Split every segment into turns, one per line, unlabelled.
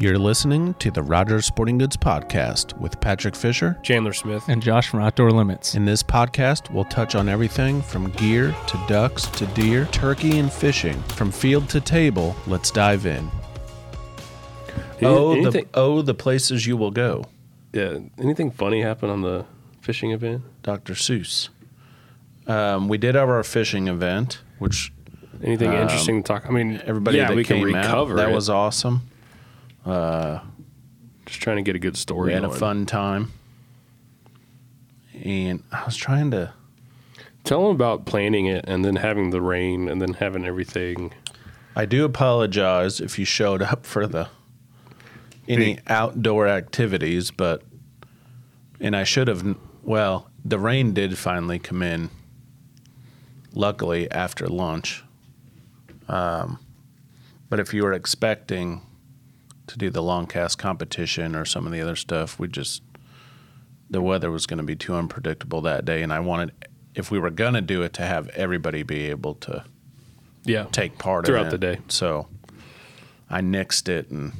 You're listening to the Rogers Sporting Goods Podcast with Patrick Fisher.
Chandler Smith.
and Josh from Outdoor Limits.
In this podcast, we'll touch on everything from gear to ducks to deer, turkey, and fishing. From field to table, let's dive in. Oh, the, oh, the places you will go.
yeah, anything funny happen on the fishing event?
Dr. Seuss. Um, we did have our fishing event, which
Anything
Um,
interesting to talk? I mean,
everybody
yeah,
that
we
came
can recover.
out, that
it.
was awesome.
Just trying to get a good story.
We had a
going.
fun time. And I was trying to
Tell them about planning it and then having the rain and then having everything.
I do apologize if you showed up for the any outdoor activities, but and I should have. Well, the rain did finally come in. Luckily, after lunch. Um, but if you were expecting to do the long cast competition or some of the other stuff, we just the weather was going to be too unpredictable that day, and I wanted if we were going to do it to have everybody be able to
Yeah,
take part
Throughout
in it.
the day.
So I nixed it, and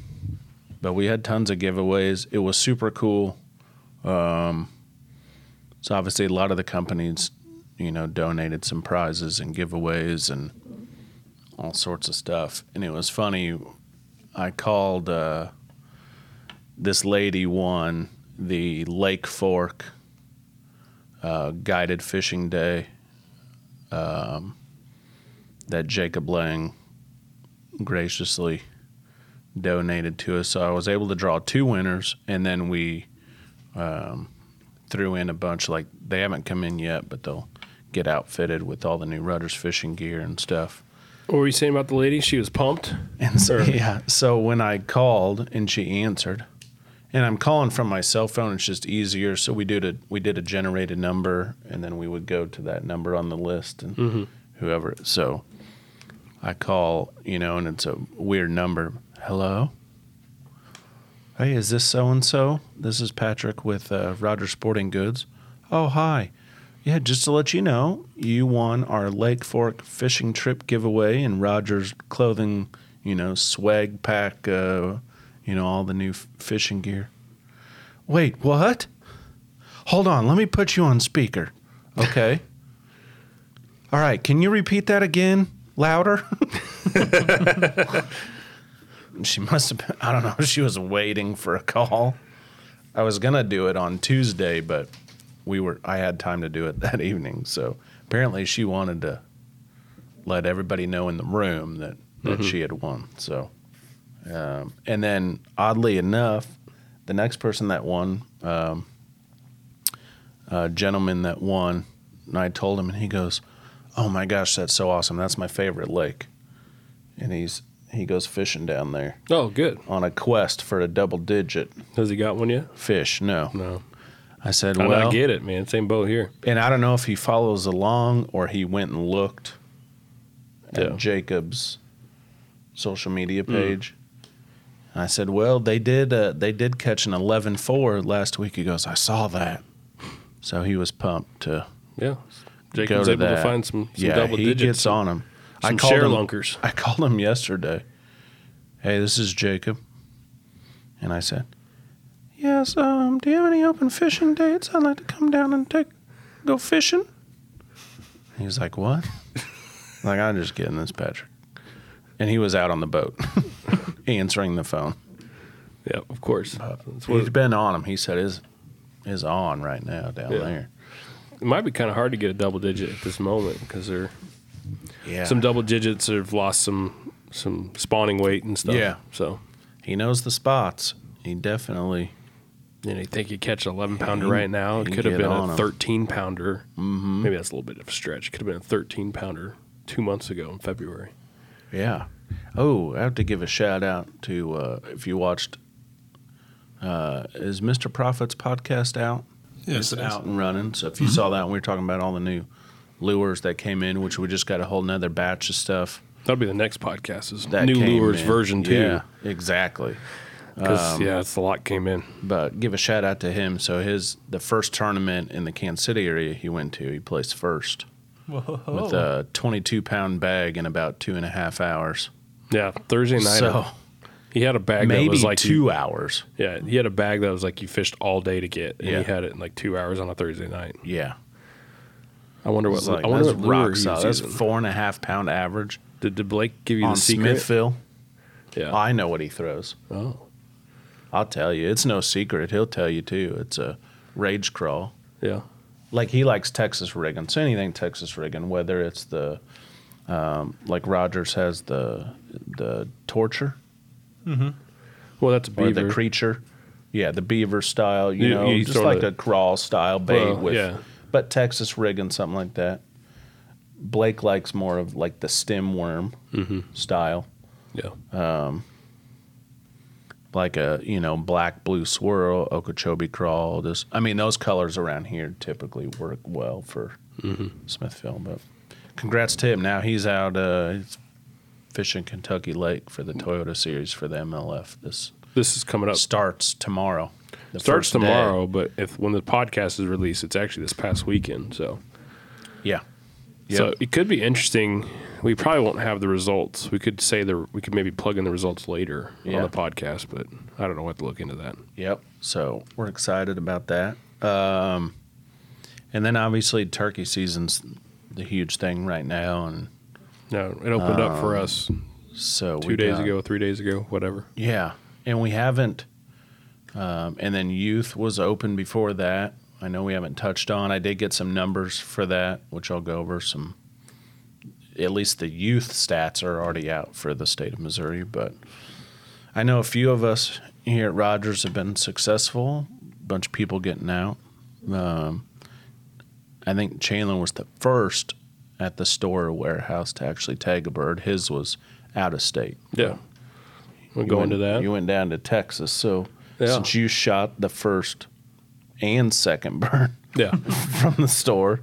but we had tons of giveaways. It was super cool. Um, so obviously, a lot of the companies, you know, donated some prizes and giveaways and all sorts of stuff. And it was funny. I called uh, this lady one the Lake Fork uh, guided fishing day um, that Jacob Lang graciously donated to us. So I was able to draw two winners, and then we um, threw in a bunch. Like they haven't come in yet, but they'll get outfitted with all the new Rudders fishing gear and stuff.
What were you saying about the lady? She was pumped.
And so,
Sure.
yeah, so when I called and she answered, and I'm calling from my cell phone, it's just easier. So we did a we did a generated number, and then we would go to that number on the list and whoever. So I call, you know, and it's a weird number. Hello. Hey, is this so and so? This is Patrick with uh, Rogers Sporting Goods. Oh, hi. Yeah, just to let you know, you won our Lake Fork fishing trip giveaway and Rogers clothing, you know, swag pack, uh, you know, all the new f- fishing gear. Wait, what? Hold on, let me put you on speaker. Okay. all right, can you repeat that again louder? she must have been, I don't know, she was waiting for a call. I was going to do it on Tuesday, but we were I had time to do it that evening. So apparently she wanted to let everybody know in the room that, that she had won. So um, and then oddly enough, the next person that won, um, a gentleman that won, and I told him, and he goes, "Oh my gosh, that's so awesome! That's my favorite lake." And he's he goes fishing down there
Oh, good.
on a quest for a double digit
Has he got one yet?
fish. No,
No.
I said,
I,
well,
I get it, man. Same boat here.
and I don't know if he follows along or he went and looked at
Yeah.
Jacob's social media page. And I said, "Well, they did. Uh, they did catch an 11-4 last week." He goes, "I saw that." So he was pumped to
Yeah. Jacob's
to
able
that.
to find some, some
yeah,
double
he
digits.
gets on him.
Some
called
share
him-
lunkers.
I called him yesterday. Hey, this is Jacob, and I said, "Yes. Um, do you have any open fishing dates? I'd like to come down and take go fishing." He was like, "What?" like I'm just getting this Patrick. And he was out on the boat, answering the phone.
Yeah, of course. That's
He's
what,
been on him. He said is is on right now down
Yeah.
there.
it might be kind of hard to get a double digit at this moment because there
Yeah.
some double digits have lost some some spawning weight and stuff.
Yeah.
So
he knows the spots. He definitely.
You know, you think you catch an 11 pounder
he-
right now? It could have been
a
a
'em.
13 pounder.
Mm-hmm.
Maybe that's a little bit of a stretch. Could have been a 13 pounder two months ago in February.
Yeah. Oh, I have to give a shout out to uh, if you watched. Uh, is Mr. Profit's podcast out?
Yes,
it's out and running. So if you saw that, we were talking about all the new lures that came in, which we just got a whole nother batch of stuff
That'll be the next podcast. Is
that
new lures
in.
version two?
Yeah, exactly.
Because
Um,
yeah, it's a lot came in.
But give a shout out to him. So his the first tournament in the Kansas City area he went to, he placed first
Whoa.
with a 22 pound bag in about two and a half hours.
Yeah, Thursday night.
So
He had a bag that was like
two
You,
hours.
yeah, he had a bag that was like you fished all day to get, and
Yeah.
he had it in like two hours on a Thursday night.
Yeah,
I wonder what.
it's like,
I wonder
that's
what lure
rock
he
solid. That's four and a half pound average
Did, did Blake give you
on
the secret?
Smithville.
Yeah.
I know what he throws.
oh,
I'll tell you, it's no secret. He'll tell you too. It's a Rage Craw.
yeah.
Like he likes Texas rigging. So anything Texas rigging, whether it's the um, like Rogers has the the torture
Well, that's a
or
beaver.
the creature. Yeah, the beaver style, you
You-
know,
you
just like a crawl style bait
Well,
with
yeah.
but Texas rigging something like that. Blake likes more of like the stem worm
Mm-hmm.
style.
yeah.
Like a you know black blue swirl okeechobee crawl this i mean those colors around here typically work well for smithville but congrats to him now he's out uh he's fishing kentucky lake for the toyota series for the mlf this
This is coming up.
starts tomorrow
Starts
first day.
tomorrow, but if when the podcast is released, it's actually this past weekend. So,
yeah
so it could be interesting. We probably won't have the results. We could say the we could maybe plug in the results later
Yeah.
on the podcast, but I don't know what to look into that.
Yep. So we're excited about that. Um, and then obviously turkey season's the huge thing right now, and
No, it opened up for
Um,
us
so
two days
got-
ago, three days ago, whatever.
Yeah, and we haven't. Um, and then youth was open before that. I know we haven't touched on. I did get some numbers for that, which I'll go over. Some, at least the youth stats are already out for the state of Missouri. But I know a few of us here at Rogers have been successful. A bunch of people getting out. Um, I think Chandler was the first at the store warehouse to actually tag a bird. His was out of state.
Yeah, we'll
You
go
went-
into that.
You went down to Texas, so
Yeah.
since you shot the first and second burn.
yeah,
from the store,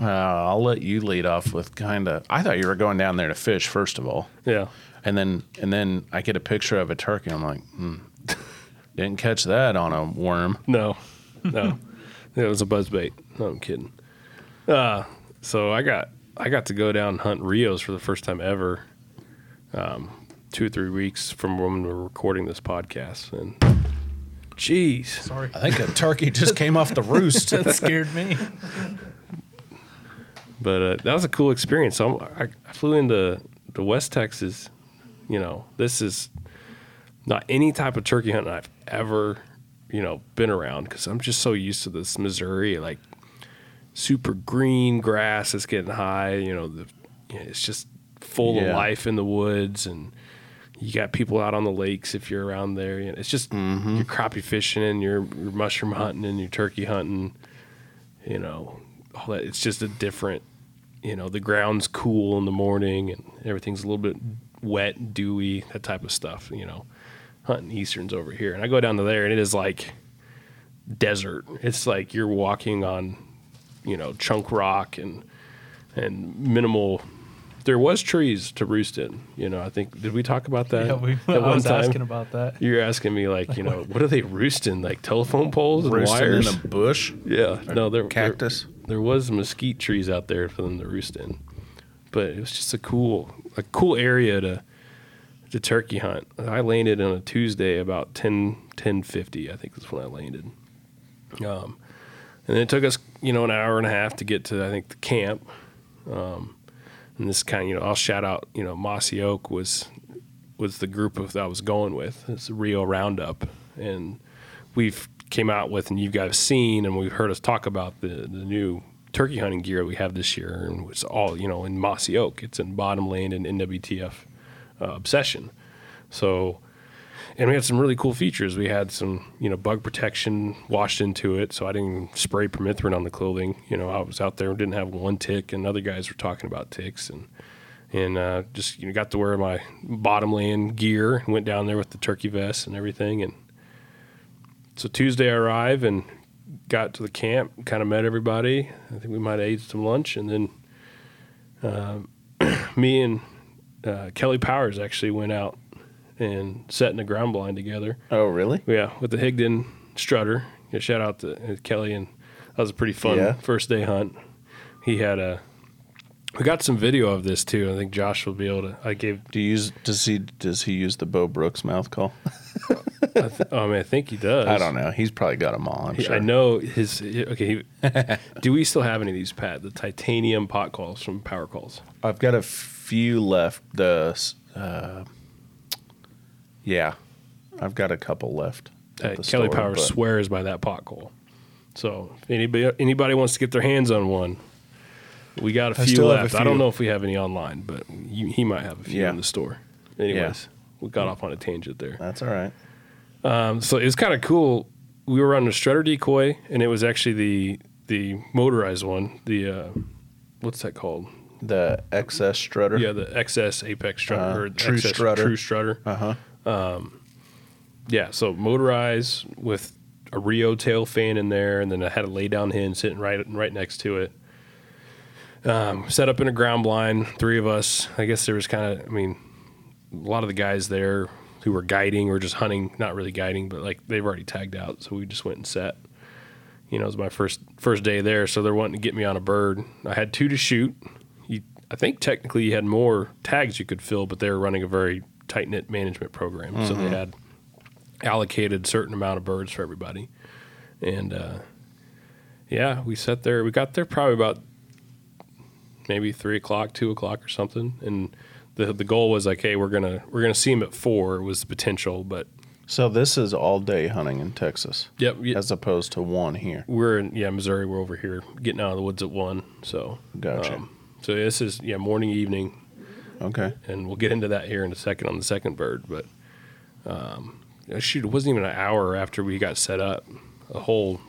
uh, I'll let you lead off with kind of. I thought you were going down there to fish first of all,
yeah.
and then and then I get a picture of a turkey. I'm like, hmm, didn't catch that on a worm.
No, no, it was a buzz bait. No, I'm kidding. Uh, so I got I got to go down and hunt Rios for the first time ever. Um, two or three weeks from when we're recording this podcast, and jeez,
Sorry.
I think a turkey just came off the roost.
that scared me.
but uh, that was a cool experience. So I'm, I, I flew into the West Texas. You know, this is not any type of turkey hunting I've ever, you know, been around because I'm just so used to this Missouri, like super green grass that's getting high. You know, the you know, it's just full
Yeah.
of life in the woods and. You got people out on the lakes if you're around there. It's just mm-hmm. you're crappie fishing and you're, you're mushroom hunting and you're turkey hunting. You know, all that. It's just a different you know the ground's cool in the morning and everything's a little bit wet dewy that type of stuff you know hunting easterns over here and i go down to there and it is like desert it's like you're walking on you know chunk rock and and minimal there was trees to roost in you know i think did we talk about that
Yeah, we, I
one
was
time?
asking about that.
you're asking me like you know what are they roosting like telephone poles and
Roosting
wires
in a bush,
yeah no they're
cactus.
there was mesquite trees out there for them to roost in, but it was just a cool, a cool area to to turkey hunt. I landed on a Tuesday about 10, 10.50, I think that's when I landed. Um, and then it took us, you know, an hour and a half to get to I think the camp. Um, and this kind of, you know, I'll shout out, you know, Mossy Oak was was the group of that I was going with. It's a Rio Roundup, and we've came out with, and you guys seen, and we've heard us talk about the the new turkey hunting gear we have this year, and it's all you know in Mossy Oak. It's in Bottomland and NWTF uh, Obsession. So, and we had some really cool features. We had some you know bug protection washed into it, so I didn't spray permethrin on the clothing. You know, I was out there and didn't have one tick, and other guys were talking about ticks and and uh, just you know got to wear my bottom bottomland gear. Went down there with the turkey vest and everything, and so Tuesday I arrived and got to the camp. Kind of met everybody. I think we might have ate some lunch, and then uh, me and uh, Kelly Powers actually went out and setting in the ground blind together.
Oh, really?
Yeah, with the Higdon strutter. Yeah, shout out to uh, Kelly, and that was a pretty fun
Yeah.
first day hunt. He had a We got some video of this too. I think Josh will be able to. I gave.
Do you use does he does he use the Bo Brooks mouth call?
I th- oh, I mean, I think he does.
I don't know. He's probably got them all. I'm
He-
sure.
I know his. Okay. He, do we still have any of these, Pat? The titanium pot calls from Power Calls.
I've got a few left. The uh, yeah, I've got a couple left. at
Uh,
the
Kelly
store,
Power
but-
swears by that pot call. So if anybody anybody wants to get their hands on one, we got a
I
few
still have a
left. I don't know if we have any online, but you, he might have a few
Yeah.
in the store. Anyways, we got off on a tangent there.
That's all right.
Um, so it was kind of cool. We were on a strutter decoy, and it was actually the the motorized one. The uh, what's that called?
The XS strutter.
Yeah, the XS Apex strutter,
Uh,
or
True
XS
strutter.
True strutter.
Uh huh.
Yeah, so motorized with a Rio tail fan in there, and then I had a lay down hin sitting right right next to it. Um, set up in a ground blind, three of us. I guess there was kind of, I mean, a lot of the guys there who were guiding or just hunting, not really guiding, but like they've already tagged out, so we just went and set. You know, it was my first first day there, so they're wanting to get me on a bird. I had two to shoot. You, I think technically you had more tags you could fill, but they were running a very tight knit management program, so they had allocated certain amount of birds for everybody. And uh, yeah, we sat there. We got there probably about maybe three o'clock, two o'clock, or something. And the the goal was like, hey, we're gonna we're gonna see him at four. It Was the potential, but
So this is all day hunting in Texas,
yep, yeah,
as opposed to one here.
we're in yeah Missouri. We're over here getting out of the woods at one. So um,
Gotcha.
so this is yeah morning evening
Okay.
and we'll get into that here in a second on the second bird. But um, shoot, it wasn't even an hour after we got set up. A whole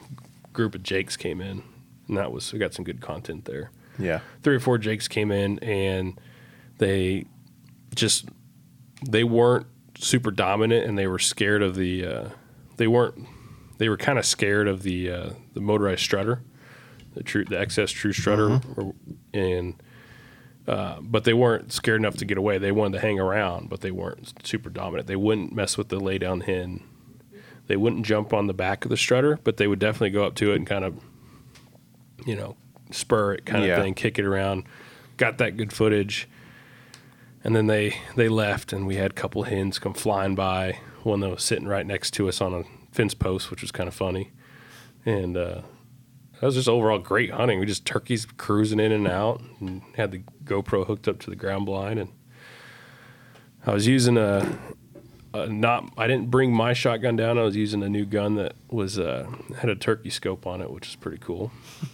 group of Jakes came in, and that was we got some good content there.
Yeah.
Three or four Jakes came in, and they just they weren't super dominant, and they were scared of the. Uh, they weren't. They were kind of scared of the uh, the motorized strutter, the true the XS True Strutter, or, and uh, but they weren't scared enough to get away. They wanted to hang around, but they weren't super dominant. They wouldn't mess with the lay down hen. They wouldn't jump on the back of the strutter, but they would definitely go up to it and kind of, you know, spur it kind
Yeah.
of thing, kick it around. Got that good footage, and then they they left, and we had a couple hens come flying by. One that was sitting right next to us on a fence post, which was kind of funny, and uh, that was just overall great hunting. We just turkeys cruising in and out, and had the GoPro hooked up to the ground blind, and I was using a, a not. I didn't bring my shotgun down. I was using a new gun that was uh, had a turkey scope on it, which is pretty cool.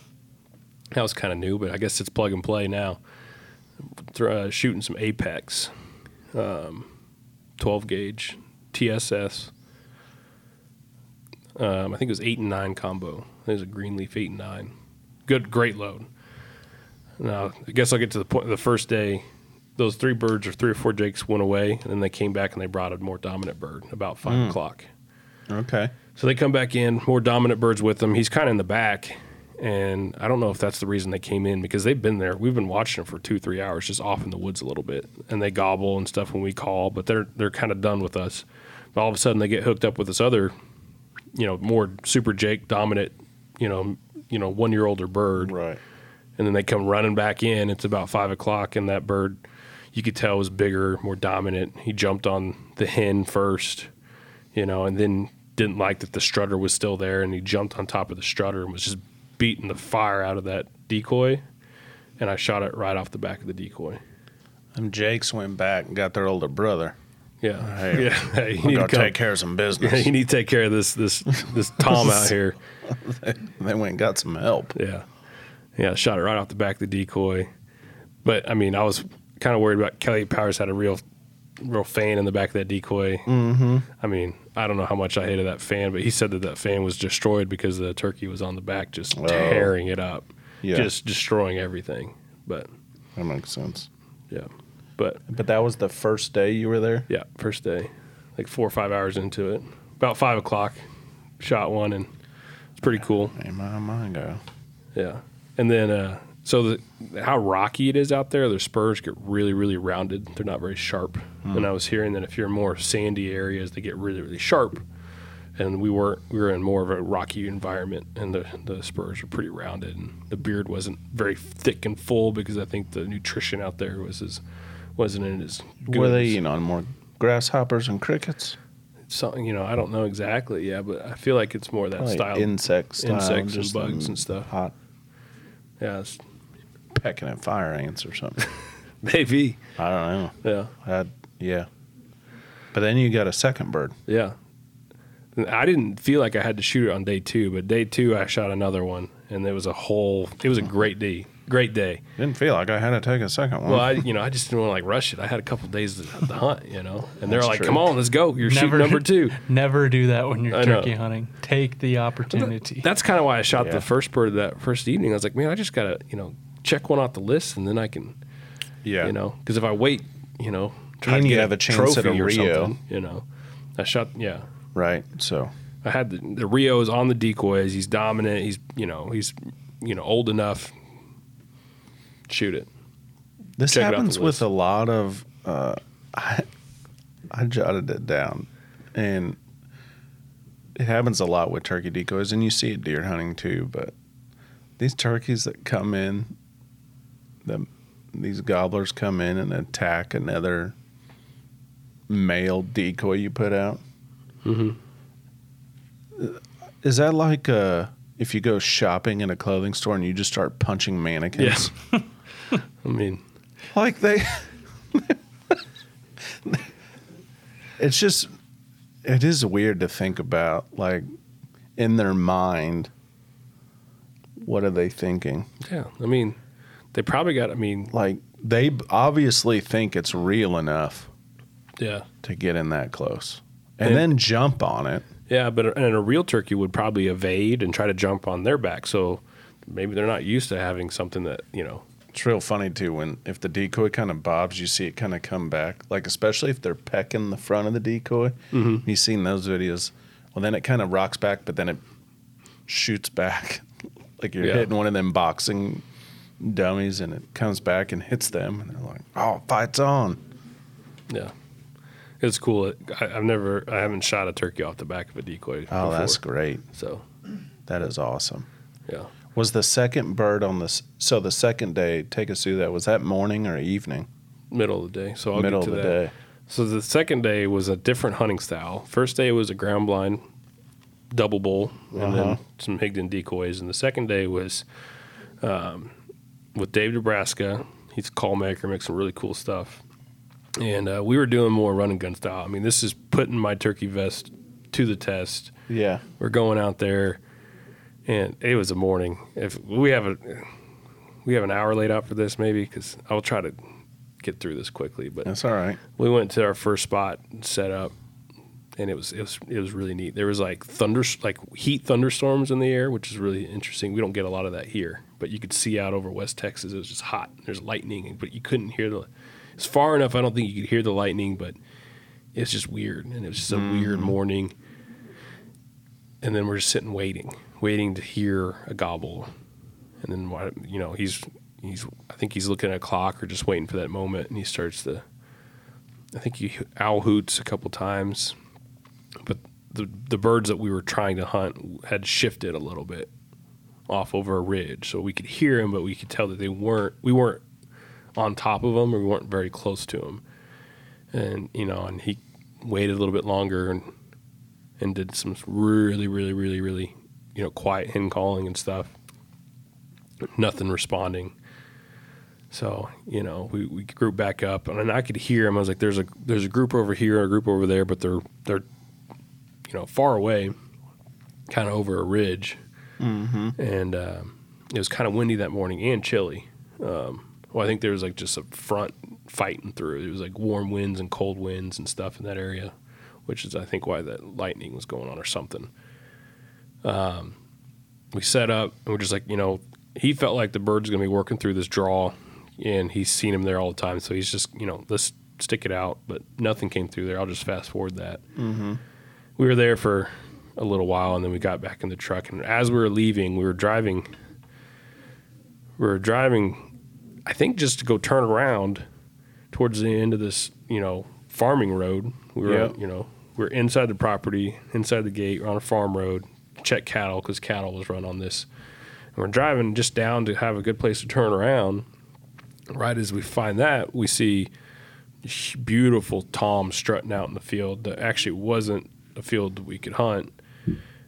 That was kind of new, but I guess it's plug and play now. Uh, shooting some Apex, um, 12 gauge TSS. Um, I think it was eight and nine combo. It was a Greenleaf eight and nine. Good, great load. Now, I guess I'll get to the point. The first day, those three birds or three or four jakes went away, and then they came back and they brought a more dominant bird about five hmm. o'clock.
Okay.
So they come back in, more dominant birds with them. He's kind of in the back, and I don't know if that's the reason they came in because they've been there. We've been watching them for two, three hours, just off in the woods a little bit, and they gobble and stuff when we call, but they're they're kind of done with us. But all of a sudden, they get hooked up with this other, you know, more super Jake dominant, you know, you know, one year older bird,
Right.
and then they come running back in. It's about five o'clock, and that bird, you could tell was bigger, more dominant. He jumped on the hen first, you know, and then didn't like that the strutter was still there, and he jumped on top of the strutter and was just beating the fire out of that decoy. And I shot it right off the back of the decoy.
And Jakes went back and got their older brother.
Yeah,
Hey,
yeah. Hey, you need to come.
take care of some
Yeah,
business.
you need to take care of this this this Tom out here.
they went and got some help.
Yeah. Yeah, shot it right off the back of the decoy. But I mean, I was kind of worried about Kelly Powers had a real real fan in the back of that decoy. Mm-hmm. I mean, I don't know how much I hated that fan, but he said that that fan was destroyed because the turkey was on the back just
Oh.
tearing it up.
Yeah.
Just destroying everything. But
That makes sense.
yeah. But
But that was the first day you were there?
yeah, first day, like four or five hours into it, about five o'clock, shot one, and it's pretty cool.
Hey, my mind go.
Yeah, and then uh, so the how rocky it is out there, their spurs get really really rounded. They're not very sharp. And I was hearing that if you're in more sandy areas, they get really really sharp. and we were we were in more of a rocky environment, and the the spurs were pretty rounded, and the beard wasn't very thick and full because I think the nutrition out there was as wasn't in as good.
Were they
as-
eating on more grasshoppers and crickets?
something you know I don't know exactly, yeah, but I feel like it's more that
Like
style.
insects,
insects and bugs and mm, stuff.
Hot
yeah, it's,
pecking at fire ants or something.
maybe.
I don't know.
Yeah,
I'd, yeah. But then you got a second bird.
yeah. I didn't feel like I had to shoot it on day two, but day two I shot another one, and it was a whole. It was a great day. Great day.
Didn't feel like I had to take a second one.
Well, I you know I just didn't want to like rush it. I had a couple days to, to hunt, you know, and they're
That's
like,
true.
"Come on, let's go. You're shooting number two.
Never do that when you're
I know.
turkey hunting. Take the opportunity.
That's kind of why I shot
Yeah.
the first bird that first evening. I was like, man, I just gotta you know check one off the list, and then I can
yeah.
you know because if I wait, you know, try
And
to
you
get
have a chance at a
trophy or
Rio.
something, you know, I shot yeah.
Right. So
I had the, the Rio's on the decoys. He's dominant. He's you know he's you know old enough. Shoot it.
this
Check it
happens with a lot of. Uh, I, I jotted it down, and it happens a lot with turkey decoys, and you see it deer hunting too. But these turkeys that come in, the these gobblers come in and attack another male decoy you put out.
Mhm.
Is that like uh, if you go shopping in a clothing store and you just start punching mannequins?
I mean,
like they it's just it is weird to think about like in their mind what are they thinking
yeah. I mean, they probably got. I mean,
like they obviously think it's real enough
yeah,
to get in that close and
And-
then jump on it
yeah. But and a real turkey would probably evade and try to jump on their back. So maybe they're not used to having something that you know.
It's real funny too when if the decoy kind of bobs you see it kind of come back like especially if they're pecking the front of the decoy
Mm-hmm.
you've seen those videos well then it kind of rocks back but then it shoots back like you're
Yeah.
hitting one of them boxing dummies and it comes back and hits them and they're like oh fight's on
Yeah, it's cool. I, I've never, I haven't shot a turkey off the back of a decoy.
oh
before,
that's great
so.
that is awesome
Yeah,
was the second bird on this so the second day take us through that was that morning or evening
middle of the day. So I'll
middle
get
of the
that.
day
So the second day was a different hunting style. First day was a ground blind, double bull, and
Uh-huh.
then some Higdon decoys. And the second day was um, with Dave Nebraska. He's a call maker, makes some really cool stuff. And uh, we were doing more run and gun style. I mean, this is putting my turkey vest to the test.
yeah
We're going out there, and it was a morning. If we have a we have an hour laid out for this, maybe because I'll try to get through this quickly. But
that's all right.
we went to our first spot and set up and it was it was it was really neat. There was like thunder like heat thunderstorms in the air which is really interesting. We don't get a lot of that here but you could see out over west texas it was just hot there's lightning but you couldn't hear the it's far enough i don't think you could hear the lightning but it's just weird and it was just a mm-hmm. weird morning. And then we're just sitting waiting waiting to hear a gobble and then you know he's he's I think he's looking at a clock or just waiting for that moment, and he starts to. I think he owl hoots a couple times, but the the birds that we were trying to hunt had shifted a little bit off over a ridge, so we could hear him, but we could tell that they weren't we weren't on top of him or we weren't very close to him, and you know, and he waited a little bit longer and and did some really really really really you know quiet hen calling and stuff nothing responding. So you know, we, we grouped back up, and I could hear him. I was like, "There's a there's a group over here, a group over there, but they're they're you know far away, kind of over a ridge." Mm-hmm. And um, it was kind of windy that morning and chilly. Um, well, I think there was like just a front fighting through. It was like warm winds and cold winds and stuff in that area, which is I think why that lightning was going on or something. Um, we set up and we're just like, you know, he felt like the bird's going to be working through this draw and he's seen him there all the time. So he's just, you know, let's stick it out. But nothing came through there. I'll just fast forward that. Mm-hmm. We were there for a little while and then we got back in the truck. And as we were leaving, we were driving. We were driving, I think, just to go turn around towards the end of this, you know, farming road. We were,
Yeah.
you know, we're inside the property, inside the gate, we're on a farm road, check cattle because cattle was run on this. And we're driving just down to have a good place to turn around. Right as we find that, we see beautiful Tom strutting out in the field that actually wasn't a field that we could hunt.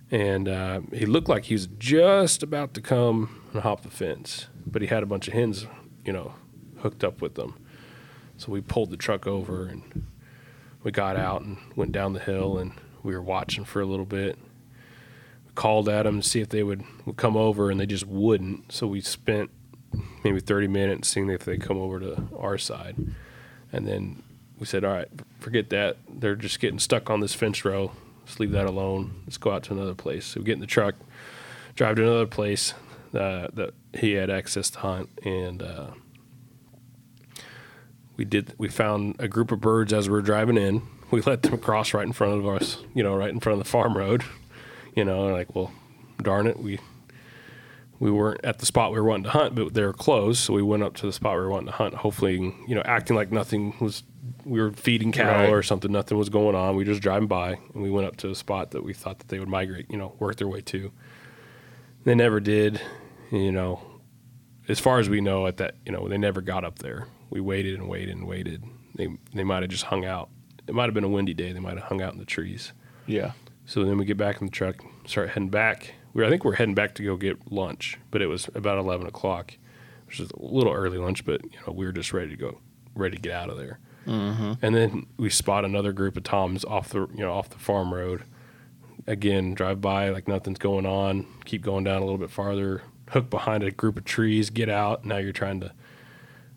And uh, he looked like he was just about to come and hop the fence, but he had a bunch of hens, you know, hooked up with them. So we pulled the truck over and we got out and went down the hill and we were watching for a little bit. Called at them to see if they would, would come over and they just wouldn't. So we spent maybe 30 minutes seeing if they come over to our side. And then we said, all right, forget that. They're just getting stuck on this fence row. Let's leave that alone. Let's go out to another place. So we get in the truck, drive to another place uh, that he had access to hunt, and uh, we did. We found a group of birds as we were driving in. We let them cross right in front of us, you know, right in front of the farm road. You know, like, well, darn it, we we weren't at the spot we were wanting to hunt, but they were closed. So we went up to the spot we were wanting to hunt, hopefully, you know, acting like nothing was, we were feeding cattle
Right.
or something, nothing was going on. We were just driving by and we went up to a spot that we thought that they would migrate, you know, work their way to. They never did, you know, as far as we know at that, you know, they never got up there. We waited and waited and waited. They, they might have just hung out. It might have been a windy day. They might have hung out in the trees.
Yeah.
So then we get back in the truck, start heading back. We I think we're heading back to go get lunch, but it was about eleven o'clock, which is a little early lunch, but you know we were just ready to go, ready to get out of there. Mm-hmm. And then we spot another group of toms off the you know off the farm road. Again, drive by like nothing's going on. Keep going down a little bit farther. Hook behind a group of trees. Get out. Now you're trying to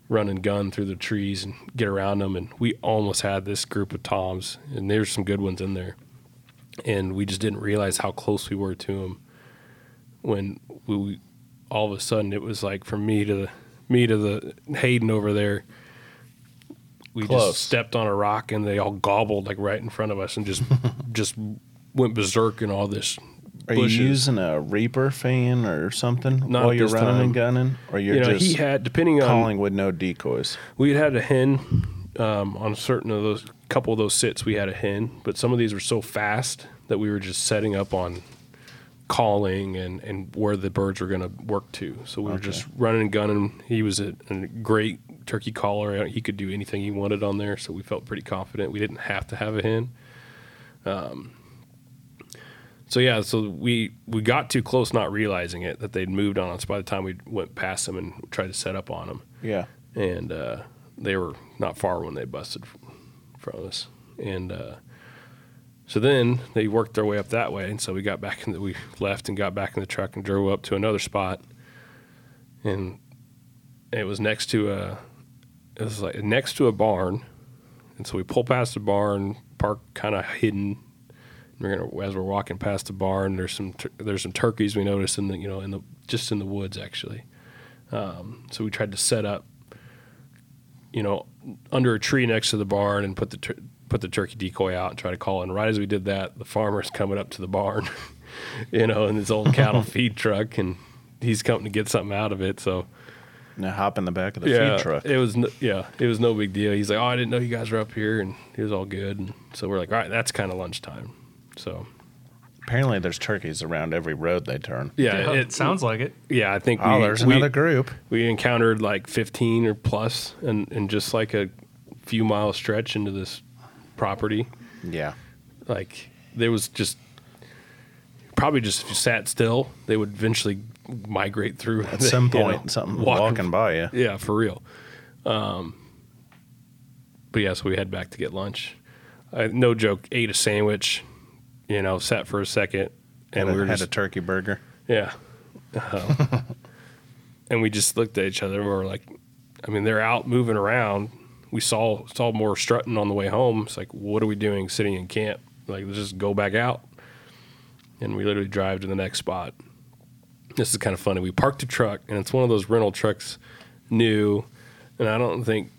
run and gun through the trees and get around them. And we almost had this group of toms, and there's some good ones in there and we just didn't realize how close we were to him when we all of a sudden it was like from me to the me to the Hayden over there we
Close.
just stepped on a rock and they all gobbled like right in front of us and just just went berserk and all this
Are
bushes.
you using a Reaper fan or something
Not
while you're running
time.
and gunning, or you're
you know
just
he had depending on
calling with no decoys?
we had had a hen um, on certain of those couple of those sits we had a hen but some of these were so fast that we were just setting up on calling and, and where the birds were going to work to. So we were just running and gunning. He was a, a great turkey caller. He could do anything he wanted on there so we felt pretty confident. We didn't have to have a hen. Um, so yeah so we we got too close not realizing it that they'd moved on us by the time we went past them and tried to set up on them.
Yeah.
and uh, they were not far when they busted from us. And uh, so then they worked their way up that way, and so we got back in the, we left and got back in the truck and drove up to another spot, and it was next to a it was like next to a barn, and so we pull past the barn, park kind of hidden. We're gonna as we're walking past the barn. There's some tur- there's some turkeys we noticed in the you know in the just in the woods actually. Um, so we tried to set up you know, under a tree next to the barn and put the tur- put the turkey decoy out and try to call. And right as we did that, the farmer's coming up to the barn, you know, in his old cattle feed truck, and he's coming to get something out of it. So
Now hop in the back of the
yeah,
feed truck.
it was no, yeah, it was no big deal. He's like, oh, I didn't know you guys were up here, and it was all good. And so we're like, all right, that's kind of lunchtime. So
Apparently, there's turkeys around every road they turn.
yeah,
Yeah,
it,
it sounds like it.
yeah, I think
Oh,
we,
there's
we,
another group.
we encountered like 15 or plus and, and just like a few mile stretch into this property
Yeah.
like there was just probably just if you sat still they would eventually migrate through
At some
you
point,
know,
something
walking-
walking by you.
yeah for real um but yeah so we head back to get lunch I, no joke ate a sandwich you know sat for a second and
And
we were
had
just
a turkey burger.
yeah. And we just looked at each other and we were like, I mean, they're out moving around. We saw saw more strutting on the way home. It's like, what are we doing sitting in camp? Like, let's just go back out. And we literally drive to the next spot. This is kind of funny. We parked the truck, and it's one of those rental trucks, new. And I don't think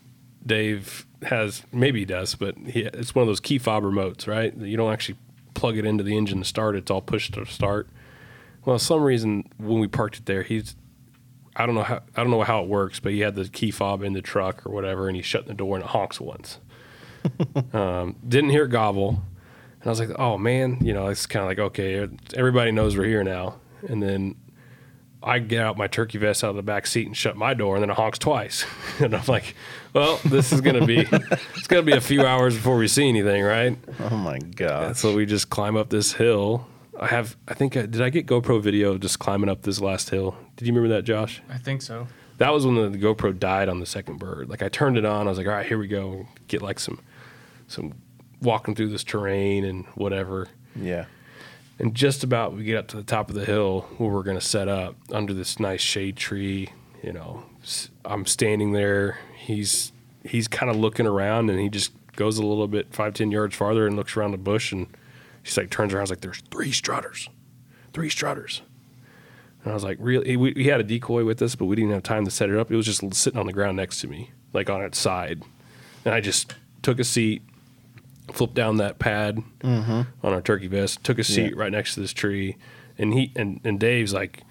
Dave has, maybe he does, but he, it's one of those key fob remotes, right? You don't actually plug it into the engine to start. It's all push to start. Well, some reason when we parked it there, he's I don't know how I don't know how it works, but he had the key fob in the truck or whatever, and he shut the door and it honks once. um, didn't hear gobble, And I was like, oh man, you know, it's kind of like okay, everybody knows we're here now. And then I get out my turkey vest out of the back seat and shut my door, and then it honks twice. and I'm like, well, this is gonna be it's gonna be a few hours before we see anything, right?
Oh my god.
So we just climb up this hill. I have, I think, I, did I get GoPro video just climbing up this last hill? Did you remember that, Josh?
I think so.
That was when the, the GoPro died on the second bird. Like I turned it on, I was like, all right, here we go. Get like some, some walking through this terrain and whatever.
Yeah.
And just about we get up to the top of the hill where we're going to set up under this nice shade tree. You know, I'm standing there. He's he's kind of looking around, and he just goes a little bit five ten yards farther and looks around the bush, and he's like turns around. He's like, "There's three strutters, three strutters." And I was like, "Really?" We, we had a decoy with us, but we didn't have time to set it up. It was just sitting on the ground next to me, like on its side, and I just took a seat, flipped down that pad mm-hmm. on our turkey vest, took a seat
Yeah.
right next to this tree, and he and, and Dave's like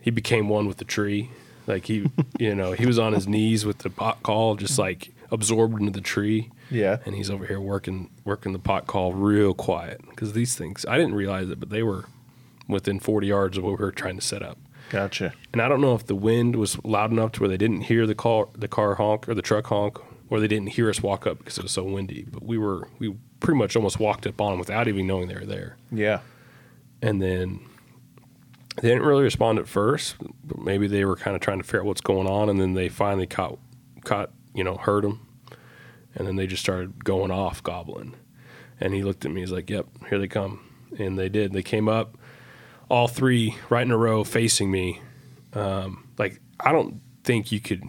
he became one with the tree. Like he you know, he was on his knees with the pot call, just like absorbed into the tree.
Yeah.
And he's over here working working the pot call real quiet. Because these things I didn't realize it, but they were within forty yards of what we were trying to set up.
Gotcha.
And I don't know if the wind was loud enough to where they didn't hear the car the car honk or the truck honk, or they didn't hear us walk up because it was so windy. But we were we pretty much almost walked up on them without even knowing they were there.
Yeah.
And then they didn't really respond at first. But maybe they were kind of trying to figure out what's going on, and then they finally caught caught you know heard them, and then they just started going off gobbling. And he looked at me. He's like, "Yep, here they come." And they did. They came up, all three right in a row, facing me. Um, like I don't think you could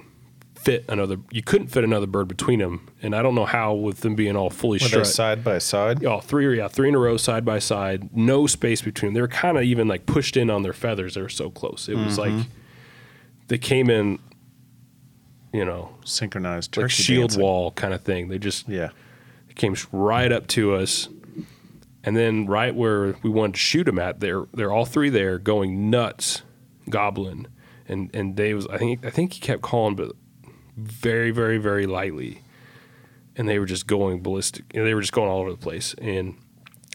fit another. You couldn't fit another bird between them, and I don't know how with them being all fully
Were
strut.
side by side?
Oh, three, yeah, three in a row, side by side, no space between them. They were kind of even like pushed in on their feathers. They were so close. It was
Mm-hmm.
like they came in, you know,
Synchronized turkey
like shield
dancing.
wall kind of thing. They just
Yeah.
came right up to us, and then right where we wanted to shoot them at, they're they're all three there going nuts, goblin, and and Dave was I think I think he kept calling, but very very very lightly, and they were just going ballistic. You know, they were just going all over the place. And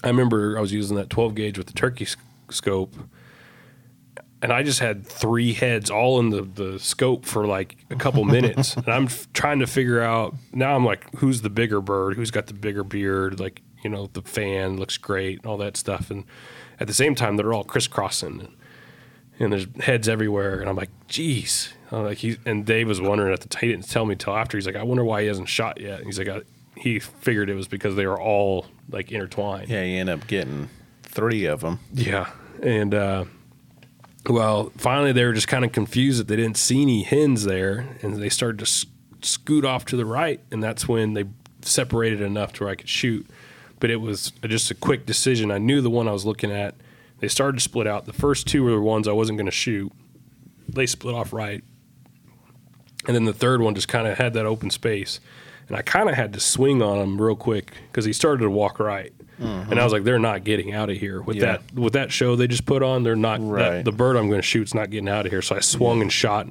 I remember I was using that 12 gauge with the turkey s- scope. And I just had three heads all in the, the scope for like a couple minutes. and I'm f- trying to figure out now I'm like, who's the bigger bird? Who's got the bigger beard? Like, you know, the fan looks great, and all that stuff. And at the same time, they're all crisscrossing. And, there's heads everywhere. And I'm like, geez. I'm like, he, and Dave was wondering at the time, he didn't tell me till after. He's like, I wonder why he hasn't shot yet. And he's like, I, he figured it was because they were all like intertwined.
Yeah, you end up getting three of them.
Yeah. And, uh, well, finally they were just kind of confused that they didn't see any hens there, and they started to s- scoot off to the right, and that's when they separated enough to where I could shoot. But it was just a quick decision. I knew the one I was looking at. They started to split out. The first two were the ones I wasn't going to shoot. They split off right, and then the third one just kind of had that open space, and I kind of had to swing on him real quick because he started to walk right. And I was like, they're not getting out of here with
Yeah.
that with that show they just put on. They're not that- the bird I'm going to shoot's not getting out of here. So I swung and shot,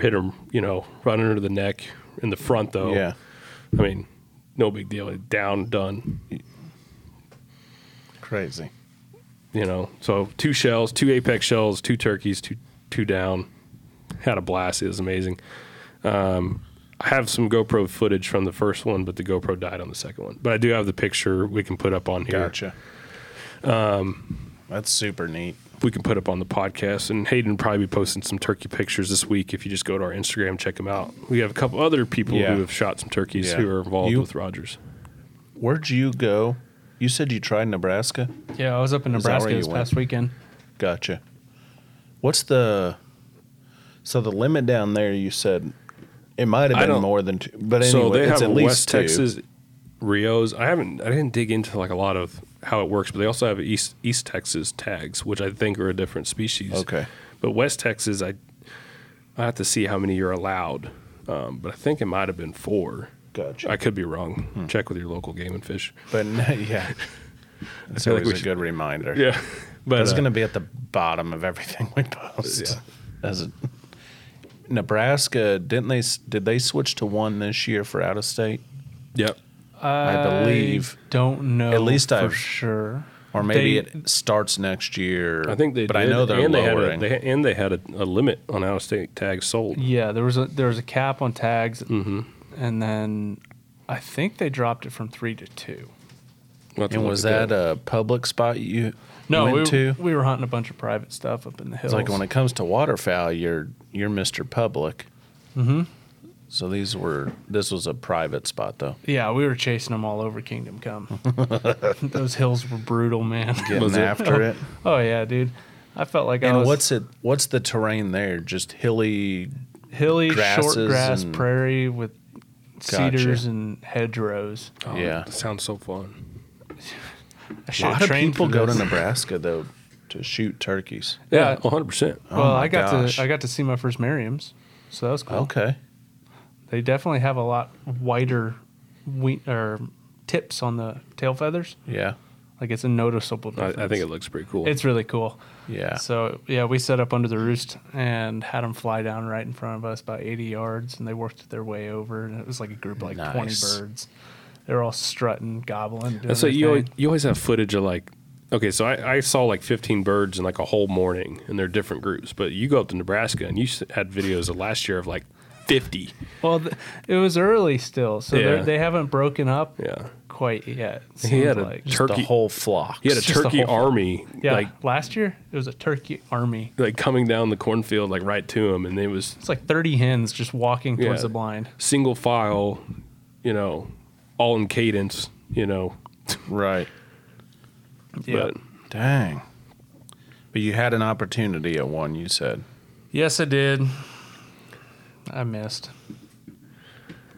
hit him, you know, right under the neck in the front though.
Yeah.
I mean, no big deal. Down, done.
Crazy.
You know, so two shells, two apex shells, two turkeys, two two down. Had a blast. It was amazing. Um, I have some GoPro footage from the first one, but the GoPro died on the second one. But I do have the picture we can put up on here.
Gotcha. Um, That's super neat.
we can put up on the podcast. And Hayden will probably be posting some turkey pictures this week. If you just go to our Instagram, check them out. We have a couple other people
Yeah.
who have shot some turkeys
Yeah.
who are involved
You-
with Rogers.
Where'd you go? You said you tried Nebraska.
Yeah, I was up in
Is that where
Nebraska
you
this
went?
past weekend.
Gotcha. What's the so the limit down there? You said it might have
I
been
don't-
more than two, but anyway,
so they
it's
have
at least
West
two.
Texas Rios. I haven't. I didn't dig into like a lot of how it works, but they also have East East Texas tags, which I think are a different species.
Okay.
But West Texas, I I have to see how many you're allowed. Um, but I think it might have been four.
Gotcha.
I could be wrong.
Hmm.
Check with your local game and fish.
but yeah, it's
feel like
always a
should-
good reminder.
Yeah, but
That's
uh,
going to be at the bottom of everything we post.
Yeah.
As a, Nebraska, didn't they? Did they switch to one this year for out of state?
Yep.
I believe.
Don't know.
At least
for
I've-
sure.
Or maybe
They-
it starts next year.
I think they
but
did,
I know they're
and they had, a,
lowering.
they, and they had a, a limit on out of state tags sold.
Yeah, there was a there was a cap on tags,
Mm-hmm.
And then I think they dropped it from three to two.
We'll
and was
at
that a public spot you
No,
went
we,
to?
we were hunting a bunch of private stuff up in the hills.
It's like when it comes to waterfowl, you're you're Mr. Public.
Mm hmm
So these were this was a private spot though.
Yeah, we were chasing them all over Kingdom Come. Those hills were brutal, man.
Getting after it.
Oh yeah, dude. I felt like I
And what's it what's the terrain there? Just hilly
hilly, short grass
and-
prairie with
Gotcha.
cedars and hedgerows.
Oh,
Yeah.
that sounds so fun.
I
a
should have
lot of
trained
people
for
go to
this.
Nebraska though to shoot turkeys.
Yeah.
one hundred percent.
Oh
Well,
my
I got
gosh.
to I got to see my first Merriams, so that was cool.
Okay.
They definitely have a lot wider we or tips on the tail feathers.
Yeah.
Like it's a noticeable
I,
difference.
I think it looks pretty cool.
it's really cool.
Yeah.
So yeah, we set up under the roost and had them fly down right in front of us, about 80 yards, and they worked their way over, and it was like a group of like
Nice.
20 birds. They were all strutting, gobbling. Doing their
you always, you always have footage of like. Okay, so I, I saw like 15 birds in like a whole morning, and they're different groups. But you go up to Nebraska, and you had videos of last year of like 50.
Well, th- it was early still, so
Yeah.
they haven't broken up
Yeah,
quite yet.
He had a
like.
Turkey-
the whole flock.
he had a
It's just a
turkey
whole-
army
yeah.
like
last year it was a turkey army.
like coming down the cornfield like right to him, and it was
It's like 30 hens just walking towards
Yeah.
the blind.
single file, you know, all in cadence, you know.
Right.
But
Dang. But you had an opportunity at one, you said.
Yes, I did. I missed.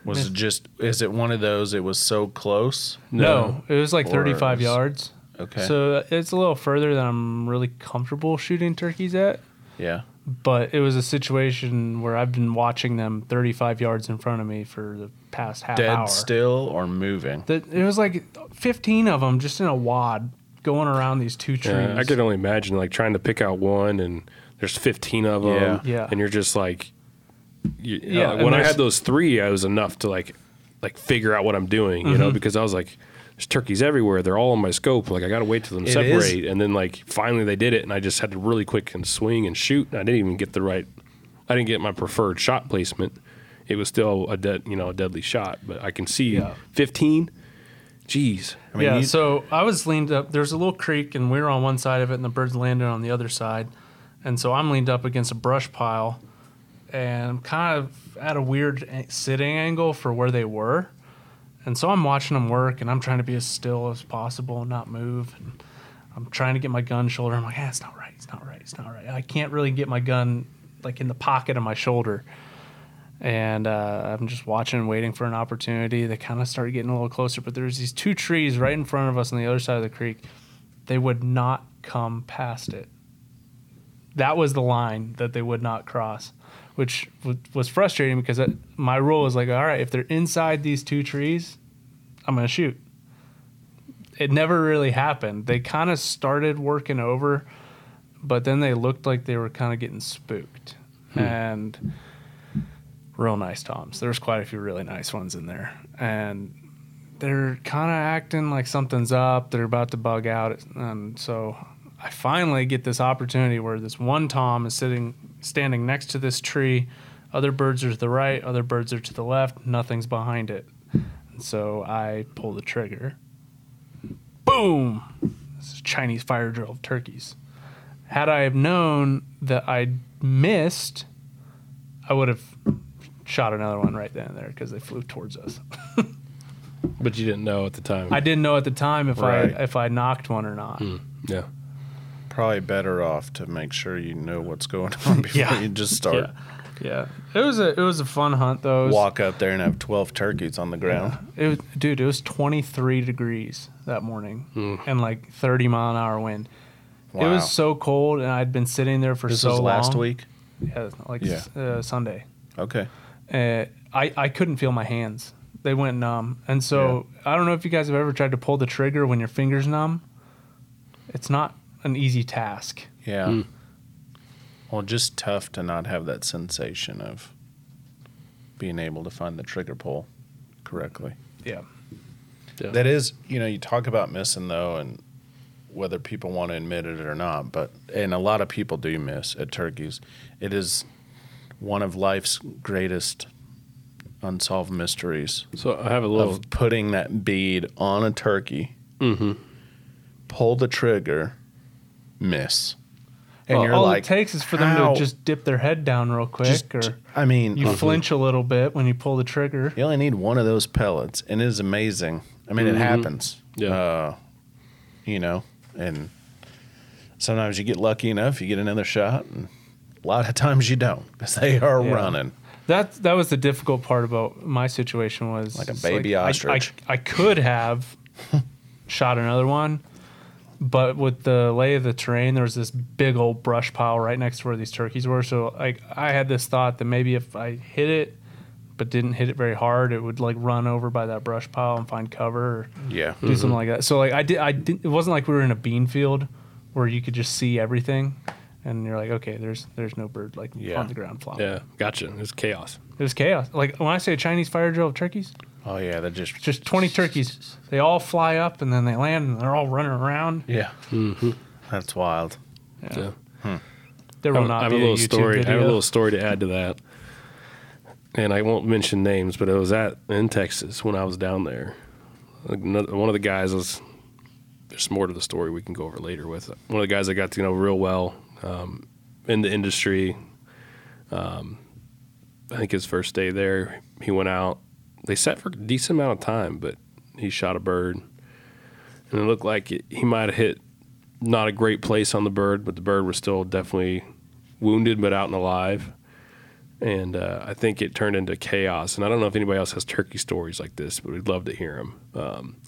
Was it just is it one of those it was so close?
No, it was like
Or
35
is-
yards.
Okay.
So uh, it's a little further than I'm really comfortable shooting turkeys at.
yeah.
But it was a situation where I've been watching them 35 yards in front of me for the past half
Dead
hour.
still or moving?
That it was like 15 of them just in a wad going around these two trees.
yeah, I could only imagine like trying to pick out one, and there's 15 of them,
Yeah.
Yeah.
and you're just like, you,
Yeah,
uh, when I had those three, I was enough to like, like figure out what I'm doing, you
Mm-hmm.
know, because I was like, there's turkeys everywhere. They're all on my scope. Like I got to wait till them
It
separate,
is-
and then like finally they did it, and I just had to really quick and swing and shoot. And I didn't even get the right. I didn't get my preferred shot placement. It was still a dead, you know, a deadly shot, but I can see
Yeah.
15. Jeez.
I mean,
yeah, so I was leaned up. There's a little creek, and we were on one side of it, and the birds landed on the other side. And so I'm leaned up against a brush pile, and I'm kind of at a weird sitting angle for where they were. And so I'm watching them work, and I'm trying to be as still as possible and not move. And I'm trying to get my gun shoulder. I'm like, ah, it's not right. It's not right. It's not right. I can't really get my gun like in the pocket of my shoulder. And uh, I'm just watching and waiting for an opportunity. They kind of start getting a little closer, but there's these two trees right in front of us on the other side of the creek. They would not come past it. That was the line that they would not cross, which w- was frustrating because that, my rule was like, all right, if they're inside these two trees, I'm going to shoot. It never really happened. They kind of started working over, but then they looked like they were kind of getting spooked. Hmm. And real nice toms. There's quite a few really nice ones in there, and they're kind of acting like something's up. They're about to bug out, and so I finally get this opportunity where this one tom is sitting, standing next to this tree. Other birds are to the right, other birds are to the left. Nothing's behind it, and so I pull the trigger. Boom! This is Chinese fire drill of turkeys. Had I have known that I missed, I would have shot another one right then and there because they flew towards us.
But you didn't know at the time.
I didn't know at the time if
Right.
I if I knocked one or not. Hmm.
yeah.
Probably better off to make sure you know what's going on before
Yeah.
you just start.
Yeah, yeah. It was a it was a fun hunt though. Was,
Walk up there and have 12 turkeys on the ground.
It was, dude. It was 23 degrees that morning
Hmm.
and like 30 mile an hour wind.
Wow.
It was so cold, and I'd been sitting there for
This
so
was last
long.
week?
Yeah, like
Yeah.
Uh, Sunday.
Okay.
uh, I, I couldn't feel my hands. They went numb. And so I don't know if you guys have ever tried to pull the trigger when your fingers numb. It's not an easy task.
Yeah.
Hmm.
Well, just tough to not have that sensation of being able to find the trigger pull correctly.
Yeah.
Yeah.
That is, you know, you talk about missing though, and whether people want to admit it or not, but and a lot of people do miss at turkeys. It is one of life's greatest unsolved mysteries
So I have a little.
of putting that bead on a turkey,
Mm-hmm.
pull the trigger, miss, and
Well,
you're
all
like,
it takes is for them
"How?"
to just dip their head down real quick,
Just-
or
I mean,
you flinch a little bit when you pull the trigger.
You only need one of those pellets, and it is amazing. I mean, it
Mhm.
happens.
Yeah.
Uh, you know, and sometimes you get lucky enough, you get another shot, and a lot of times you don't because they are
Yeah.
running.
That that was the difficult part about my situation was
Like a baby
I-
ostrich.
I, I, could have shot another one, but with the lay of the terrain, there was this big old brush pile right next to where these turkeys were. So like I had this thought that maybe if I hit it, but didn't hit it very hard, it would like run over by that brush pile and find cover or
Yeah.
do something mm-hmm. like that. So like I did, I did. It wasn't like we were in a bean field where you could just see everything, and you're like, okay, there's there's no bird like
Yeah.
on the ground flopping.
Yeah, gotcha. It was chaos.
It was chaos. Like when I say a Chinese fire drill of turkeys,
Oh yeah, they're just
just 20 turkeys. They all fly up and then they land and they're all running around.
yeah.
Mm-hmm.
That's wild.
Yeah.
There
I
will
have,
not
I have
be
a little
YouTube
story.
video.
I have a little story to add to that. And I won't mention names, but it was at in Texas when I was down there. Another, one of the guys was. There's more to the story we can go over later with one of the guys I got to know real well um, in the industry. Um, I think his first day there, he went out. They sat for a decent amount of time, but he shot a bird, and it looked like it, he might have hit not a great place on the bird, but the bird was still definitely wounded but out and alive. And uh, I think it turned into chaos. And I don't know if anybody else has turkey stories like this, but we'd love to hear them. Um,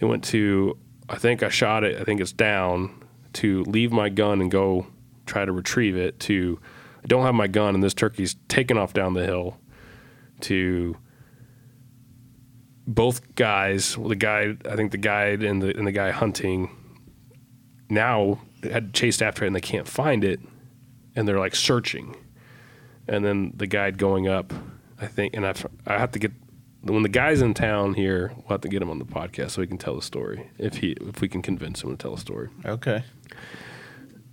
it went to, I think I shot it, I think it's down, to leave my gun and go try to retrieve it, to I don't have my gun and this turkey's taken off down the hill, to both guys, well, the guy, I think the guide and the, and the guy hunting, now had chased after it and they can't find it and they're like searching. And then the guide going up i think and I've, i have to get when the guy's in town here we'll have to get him on the podcast so he can tell the story. If he if we can convince him to tell a story.
Okay.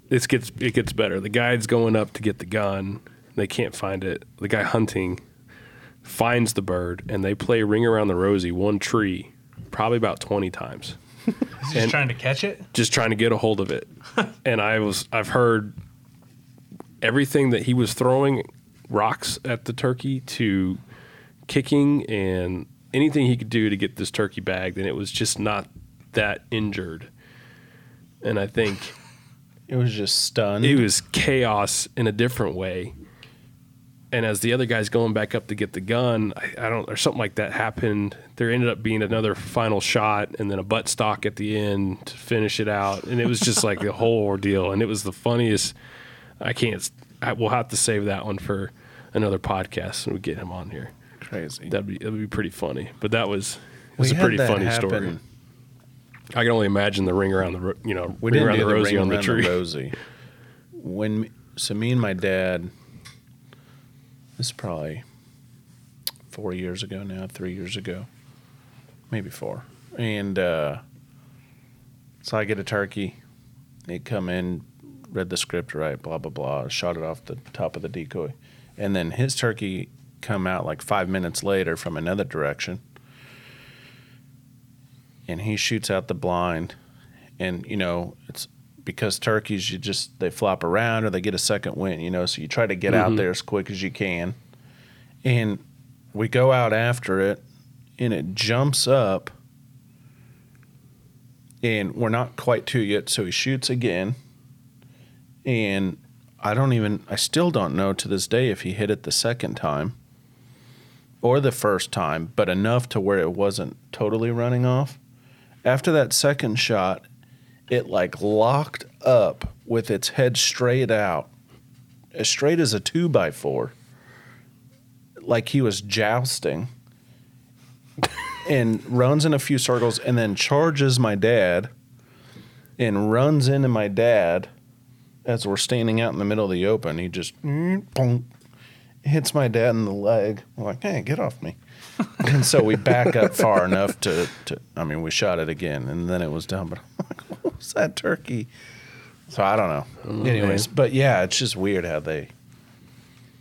it gets it gets better. The guide's going up to get the gun. They can't find it. The guy hunting finds the bird and they play ring around the rosy one tree probably about 20 times
He's just
and-
trying to catch it.
just trying to get a hold of it. and I was I've heard everything that he was throwing rocks at the turkey to kicking and anything he could do to get this turkey bagged and it was just not that injured. And I think
It was just stunned.
it was chaos in a different way. And as the other guy's going back up to get the gun, I, I don't, or something like that happened. There ended up being another final shot and then a butt stock at the end to finish it out. And it was just like the whole ordeal. And it was the funniest. I can't, I, we'll have to save that one for another podcast and we get him on here.
crazy.
That'd be, that'd be pretty funny. But that was, it
We
was a
had
pretty funny
happen.
story. I can only imagine the ring around the, you know,
We
ring
didn't
around
do
the
the
rosy
ring
on the tree.
the rosy. When me- so me and my dad, this is probably four years ago now, three years ago, maybe four, and uh, so I get a turkey. They come in, read the script right, blah blah blah, shot it off the top of the decoy, and then his turkey come out like five minutes later from another direction, and he shoots out the blind, and you know it's because turkeys you just they flop around or they get a second wind, you know, so you try to get out
Mhm.
there as quick as you can. And we go out after it and it jumps up and we're not quite to yet, so he shoots again. And I don't even I still don't know to this day if he hit it the second time or the first time, but enough to where it wasn't totally running off. After that second shot, it like locked up with its head straight out, as straight as a two by four, like he was jousting, and runs in a few circles and then charges my dad and runs into my dad as we're standing out in the middle of the open. He just bonk, hits my dad in the leg. I'm like, hey, get off me. and so we back up far enough to, to, I mean, we shot it again and then it was done. But was that turkey? So I don't know. Anyways, but yeah, it's just weird how they,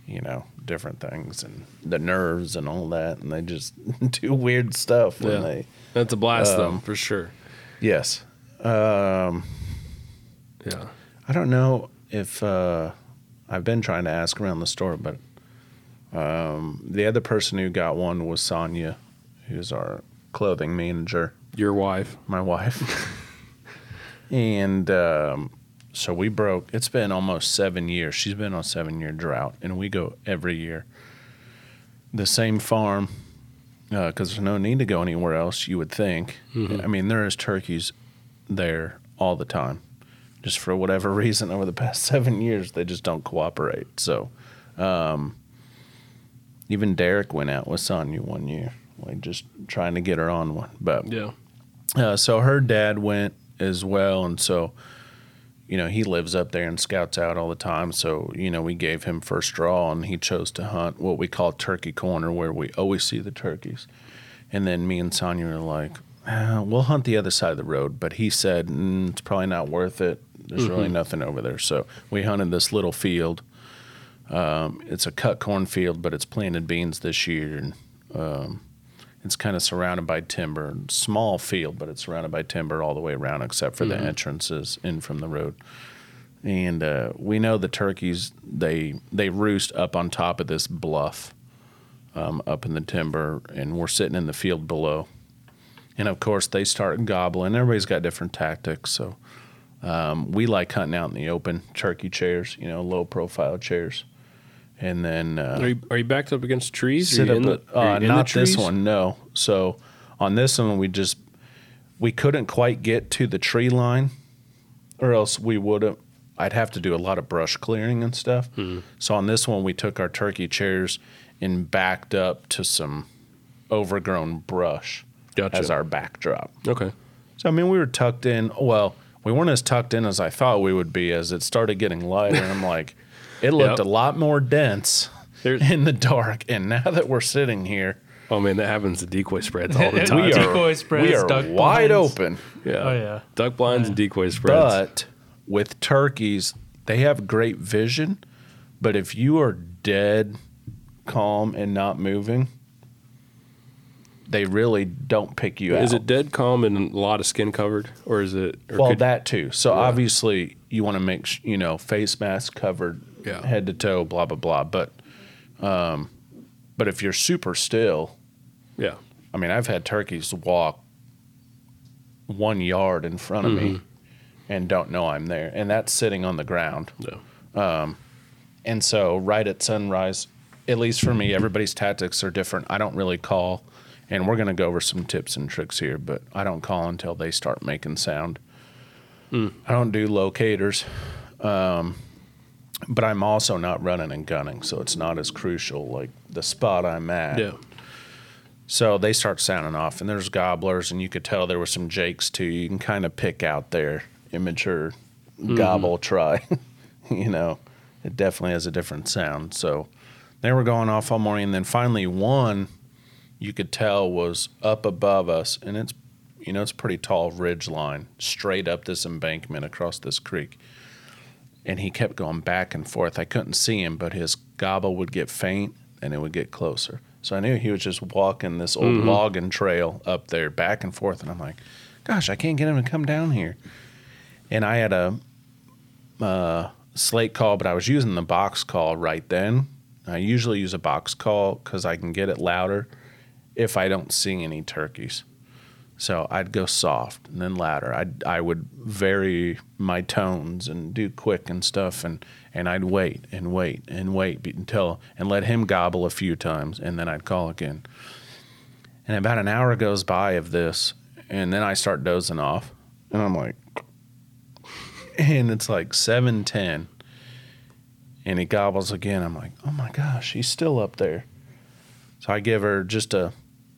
you know, different things and the nerves and all that. And they just do weird stuff when
Yeah.
they,
That's a blast, though,
Um,
for sure.
yes. Um,
Yeah.
I don't know if uh, I've been trying to ask around the store, but um, the other person who got one was Sonia, who's our clothing manager,
Your wife.
my wife. and um, so we broke. It's been almost seven years. She's been on seven year drought, and we go every year. The same farm, because there's no need to go anywhere else. You would think. I mean, there is turkeys there all the time. Just for whatever reason, over the past seven years, they just don't cooperate. So, um, even Derek went out with Sonya one year, like just trying to get her on one. But
Yeah.
uh, so her dad went as well, and so you know he lives up there and scouts out all the time. So you know we gave him first draw, and he chose to hunt what we call Turkey Corner, where we always see the turkeys. And then me and Sonya were like, "Uh, "We'll hunt the other side of the road," but he said mm, it's probably not worth it. There's really nothing over there, so we hunted this little field. Um, it's a cut cornfield, but it's planted beans this year, and um, it's kind of surrounded by timber. Small field, but it's surrounded by timber all the way around, except for the entrances in from the road. And uh, we know the turkeys they they roost up on top of this bluff, um, up in the timber, and we're sitting in the field below. And of course, they start gobbling. Everybody's got different tactics, so um, we like hunting out in the open, turkey chairs, you know, low profile chairs, and then uh,
Are you, are you backed up against trees?
Sit up
in the-
at-
are you
uh, not this one no so on this one we just we couldn't quite get to the tree line or else we would have i'd have to do a lot of brush clearing and stuff
Hmm.
so on this one we took our turkey chairs and backed up to some overgrown brush
Gotcha.
as our backdrop
Okay.
so I mean, we were tucked in. Well, we weren't as tucked in as I thought we would be. As it started getting lighter, and I'm like, it looked
Yep.
a lot more dense
There's-
in the dark. And now that we're sitting here,
Oh man, that happens to decoy spreads all the
We
time.
are- Decoy spreads,
we are
duck
wide
blinds.
open.
yeah.
Oh, yeah.
Duck blinds and decoy spreads.
But with turkeys, they have great vision. But if you are dead, calm, and not moving, they really don't pick you out.
is it dead calm and a lot of skin covered, or is it? Or
Well,
could-
that too. So obviously, you want to make sh- you know face mask covered,
Yeah.
head to toe, blah blah blah. But, um, but if you're super still,
yeah.
I mean, I've had turkeys walk one yard in front of me and don't know I'm there, and that's sitting on the ground.
No.
And so, right at sunrise, at least for me, everybody's tactics are different. I don't really call, and we're going to go over some tips and tricks here, but I don't call until they start making sound. I don't do locators, um, but I'm also not running and gunning, so it's not as crucial like the spot I'm at.
Yeah.
So they start sounding off, and there's gobblers, and you could tell there were some jakes too. You can kind of pick out their immature mm-hmm. gobble try. you know, it definitely has a different sound. So they were going off all morning, and then finally one you could tell was up above us, and it's you know it's a pretty tall ridge line straight up this embankment across this creek. And he kept going back and forth. I couldn't see him, but his gobble would get faint and it would get closer. So I knew he was just walking this old logging trail up there back and forth. And I'm like, gosh, I can't get him to come down here. And I had a uh, slate call, but I was using the box call right then. I usually use a box call because I can get it louder if I don't see any turkeys. So I'd go soft and then louder. I'd, I would vary my tones and do quick and stuff, and, and I'd wait and wait and wait until and let him gobble a few times, and then I'd call again. And about an hour goes by of this, and then I start dozing off, and I'm like, and it's like seven ten, and he gobbles again. I'm like, oh my gosh, he's still up there. So I give her just a,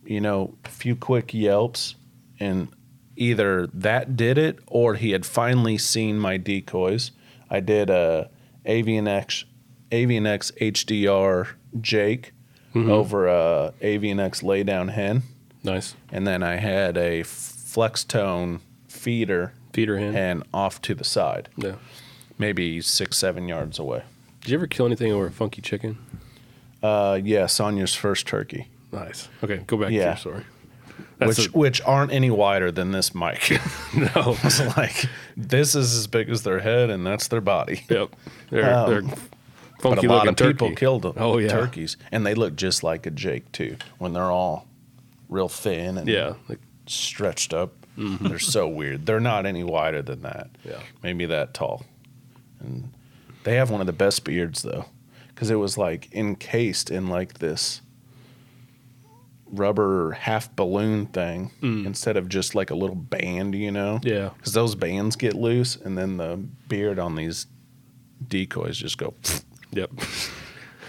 you know, a few quick yelps, and either that did it or he had finally seen my decoys. I did a Avian X, Avian X HDR Jake over a Avian X laydown hen,
Nice
and then I had a flex tone feeder
feeder hen.
hen off to the side,
Yeah.
maybe six seven yards away.
Did you ever kill anything over a funky chicken?
Uh, yeah, Sonia's first turkey,
Nice. Okay, go back to
Yeah.
your story. That's
which
a-
which aren't any wider than this mic.
no.
It's like this is as big as their head, and that's their body.
Yep. They're,
Um,
they're
But
funky
a lot of people killed them.
Oh, yeah.
turkeys, and they look just like a Jake too. When they're all real thin and
Yeah. Like,
stretched up, they're so weird. They're not any wider than that.
Yeah.
maybe that tall. And they have one of the best beards though, because it was like encased in like this rubber half balloon thing instead of just like a little band, you know?
yeah.
Because those bands get loose, and then the beard on these decoys just go.
Yep.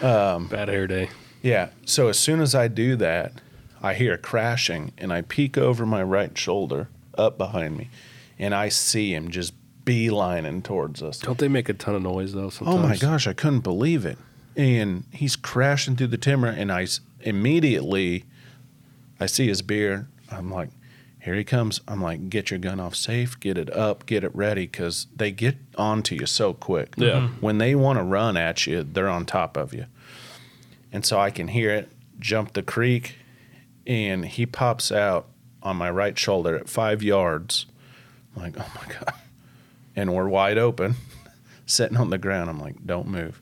Um, Bad hair day.
Yeah. So as soon as I do that, I hear crashing and I peek over my right shoulder up behind me and I see him just beelining towards us.
Don't they make a ton of noise though? Sometimes.
Oh my gosh, I couldn't believe it. And he's crashing through the timber and I immediately I see his beard. I'm like, here he comes. I'm like, get your gun off safe, get it up, get it ready because they get onto you so quick.
Yeah.
When they want to run at you, they're on top of you. And so I can hear it jump the creek, and he pops out on my right shoulder at five yards. I'm like, oh my God. And we're wide open, sitting on the ground. I'm like, don't move.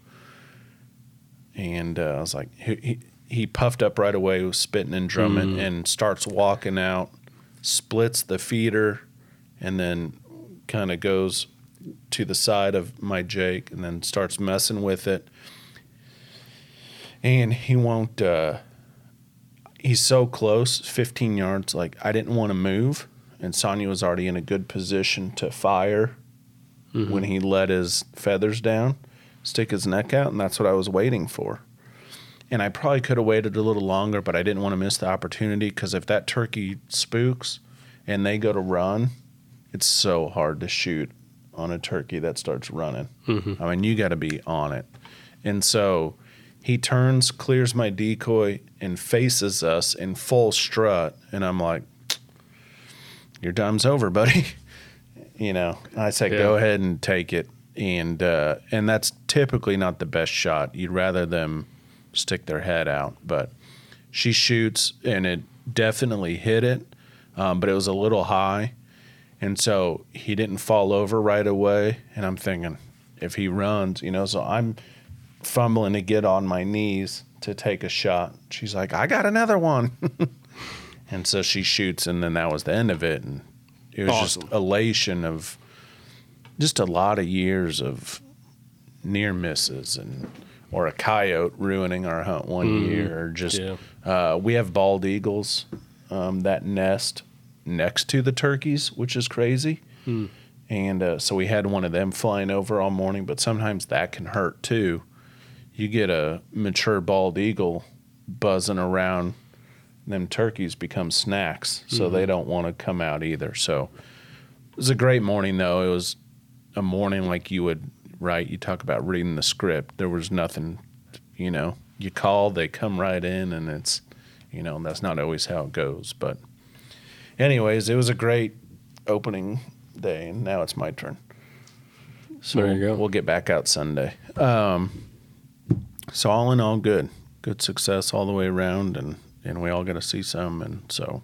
And uh, I was like, he, he, he puffed up right away, was spitting and drumming, and starts walking out, splits the feeder, and then kind of goes to the side of my Jake and then starts messing with it. And he won't, uh, he's so close, 15 yards. Like, I didn't want to move. And Sonya was already in a good position to fire when he let his feathers down, stick his neck out. And that's what I was waiting for. And I probably could have waited a little longer, but I didn't want to miss the opportunity because if that turkey spooks and they go to run, it's so hard to shoot on a turkey that starts running. I mean, you got to be on it. And so he turns, clears my decoy, and faces us in full strut. And I'm like, your time's over, buddy. you know, I say, go ahead and take it. And uh, and that's typically not the best shot. You'd rather them stick their head out, but she shoots and it definitely hit it, um, but it was a little high, and so he didn't fall over right away. And I'm thinking, if he runs, you know, so I'm fumbling to get on my knees to take a shot. She's like, I got another one, and so she shoots, and then that was the end of it, and it was
Awesome.
just elation of just a lot of years of near misses and or a coyote ruining our hunt one year or just
Yeah.
uh, we have bald eagles um, that nest next to the turkeys which is crazy. And uh, so we had one of them flying over all morning but sometimes that can hurt too. You get a mature bald eagle buzzing around them turkeys become snacks so they don't want to come out either. So it was a great morning though. It was a morning like you would right? You talk about reading the script. There was nothing you know you call they come right in and it's you know that's not always how it goes. But anyways it was a great opening day. And now it's my turn. So
There you go.
we'll get back out sunday. Um, so all in all good. Good success all the way around and and we all got to see some and so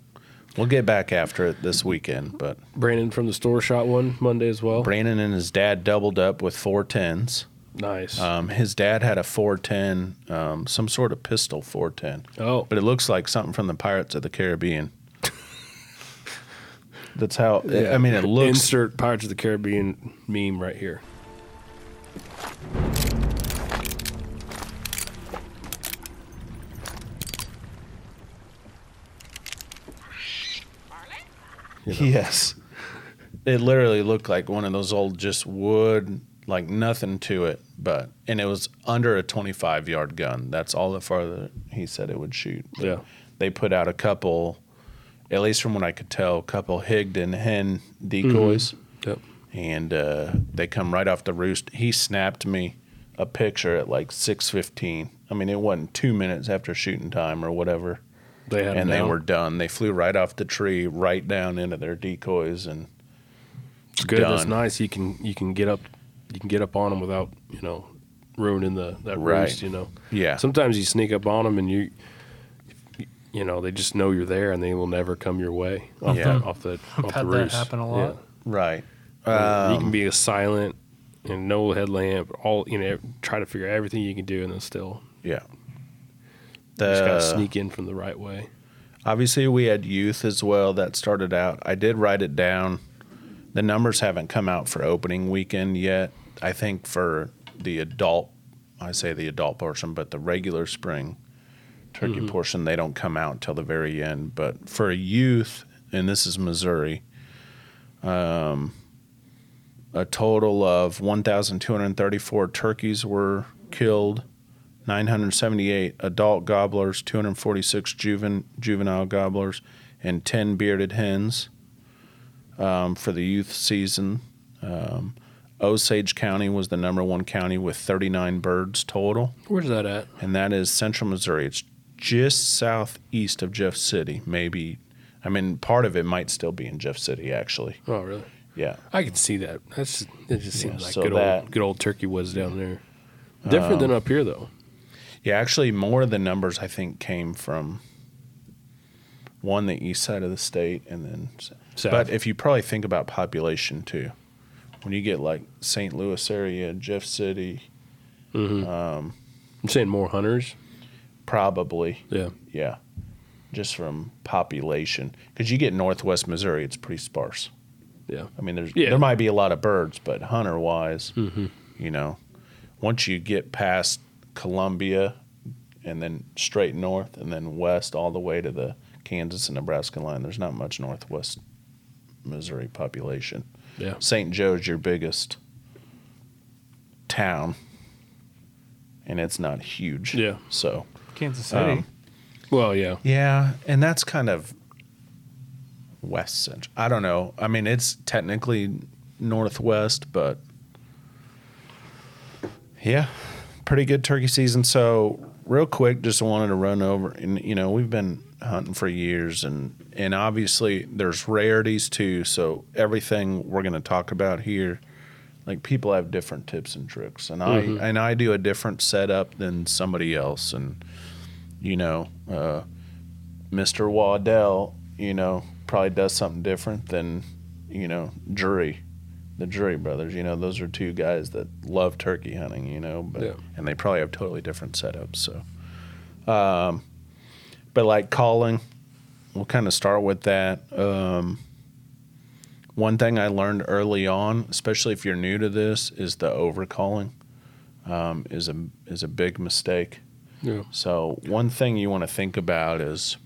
we'll get back after it this weekend but
Brandon from the store shot one Monday as well.
Brandon and his dad doubled up with 410s.
nice.
Um, his dad had a 410, um, some sort of pistol 410,
oh,
but it looks like something from the Pirates of the Caribbean. That's how, I mean, it looks.
Insert Pirates of the Caribbean meme right here.
Yes. It literally looked like one of those old just wood, like nothing to it, but, and it was under a 25 yard gun. That's all the farther he said it would shoot. But
Yeah.
They put out a couple, at least from what I could tell, a couple Higdon hen decoys.
Yep.
and uh, they come right off the roost. He snapped me a picture at like six fifteen. I mean, it wasn't two minutes after shooting time or whatever,
They had
and they
down.
were done. They flew right off the tree, right down into their decoys, and
It's good. That's nice. You can you can get up you can get up on them without you know ruining the that
Right.
roost. You know.
yeah,
Sometimes you sneak up on them and you you know they just know you're there and they will never come your way off
Yeah.
the off the
I've
off
had
the
that
roost.
happen a lot.
right.
Yeah. you can
Um,
be a silent and no headlamp. All you know, try to figure out everything you can do and then still
yeah.
You just gotta sneak in from the right way.
Obviously, we had youth as well that started out. I did write it down. The numbers haven't come out for opening weekend yet. I think for the adult, I say the adult portion, but the regular spring turkey portion, they don't come out till the very end. But for a youth, and this is Missouri, um, a total of 1,234 turkeys were killed. 978 adult gobblers, 246 juven, juvenile gobblers, and 10 bearded hens um, for the youth season. Um, Osage County was the number one county with 39 birds total,
Where's that at?
and that is central Missouri. It's just southeast of Jeff City, maybe. I mean, part of it might still be in Jeff City, actually.
Oh, really?
Yeah.
I can see that. That's it. Just
Yeah,
seems like
so
good
that-
old good old turkey was down there. Different than up here though.
Yeah, actually, more of the numbers I think came from one the east side of the state, and then.
South.
But if you probably think about population too, when you get like St. Louis area, Jeff City,
Mm-hmm.
um,
I'm saying more hunters.
probably
Yeah.
yeah, just from population, because you get Northwest Missouri, it's pretty sparse.
Yeah.
I mean, there's
Yeah.
there might be a lot of birds, but hunter wise,
Mm-hmm.
you know, once you get past Columbia and then straight north and then west all the way to the Kansas and Nebraska line, there's not much Northwest Missouri population.
Yeah.
St. Joe's your biggest town, and it's not huge.
Yeah.
So
Kansas City.
Um,
Well, yeah.
yeah, and that's kind of west central. I don't know. I mean, it's technically northwest, but yeah, pretty good turkey season. So, real quick, just wanted to run over, and you know, we've been hunting for years, and and obviously there's rarities too. So everything we're going to talk about here. Like people have different tips and tricks, and I
Mhm.
and I do a different setup than somebody else, and you know, uh, Mr. Waddell, you know, probably does something different than, you know, Drury, the Drury brothers. You know, those are two guys that love turkey hunting. You know, but
Yeah.
and they probably have totally different setups. So, um, but like calling, we'll kind of start with that. Um, one thing I learned early on, especially if you're new to this, is the overcalling. Um, is a is a big mistake.
Yeah.
So one thing you want to think about is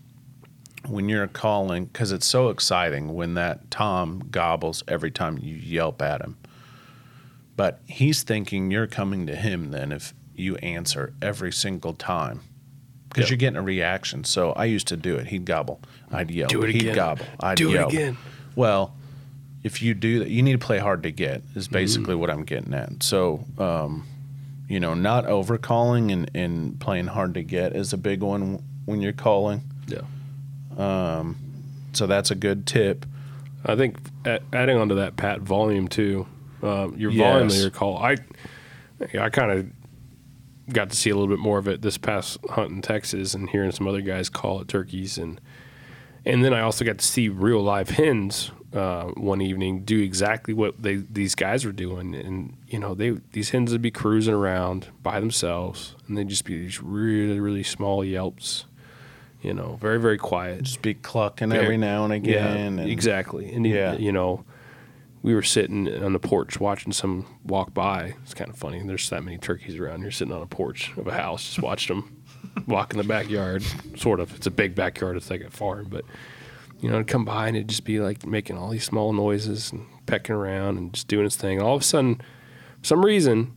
when you're calling, because it's so exciting when that tom gobbles every time you yelp at him. But he's thinking you're coming to him then if you answer every single time. Because
Yep.
you're getting a reaction. So I used to do it. He'd gobble. I'd yelp.
Do it
He'd
again.
gobble. I'd
Do
yelp.
it again.
Well, if you do that, you need to play hard to get. Is
Mm-hmm.
basically what I'm getting at. So, um, you know, not over calling and, and playing hard to get is a big one when you're calling. Um, so that's a good tip.
I think adding on to that, Pat, volume too. Um, your volume of your call. I, I kind of got to see a little bit more of it this past hunt in Texas and hearing some other guys call it turkeys and and then I also got to see real live hens uh, one evening do exactly what they these guys were doing and you know they these hens would be cruising around by themselves and they'd just be these really really small yelps, you know, very very quiet.
Just be clucking
Very-
every now and again.
Yeah,
and
exactly. And
Yeah.
you know, we were sitting on the porch watching some walk by. It's kind of funny. There's that many turkeys around. You're sitting on a porch of a house, just watching them walk in the backyard. Sort of. It's a big backyard. It's like a farm, but you know, it'd come by and it'd just be like making all these small noises and pecking around and just doing its thing. All of a sudden, for some reason,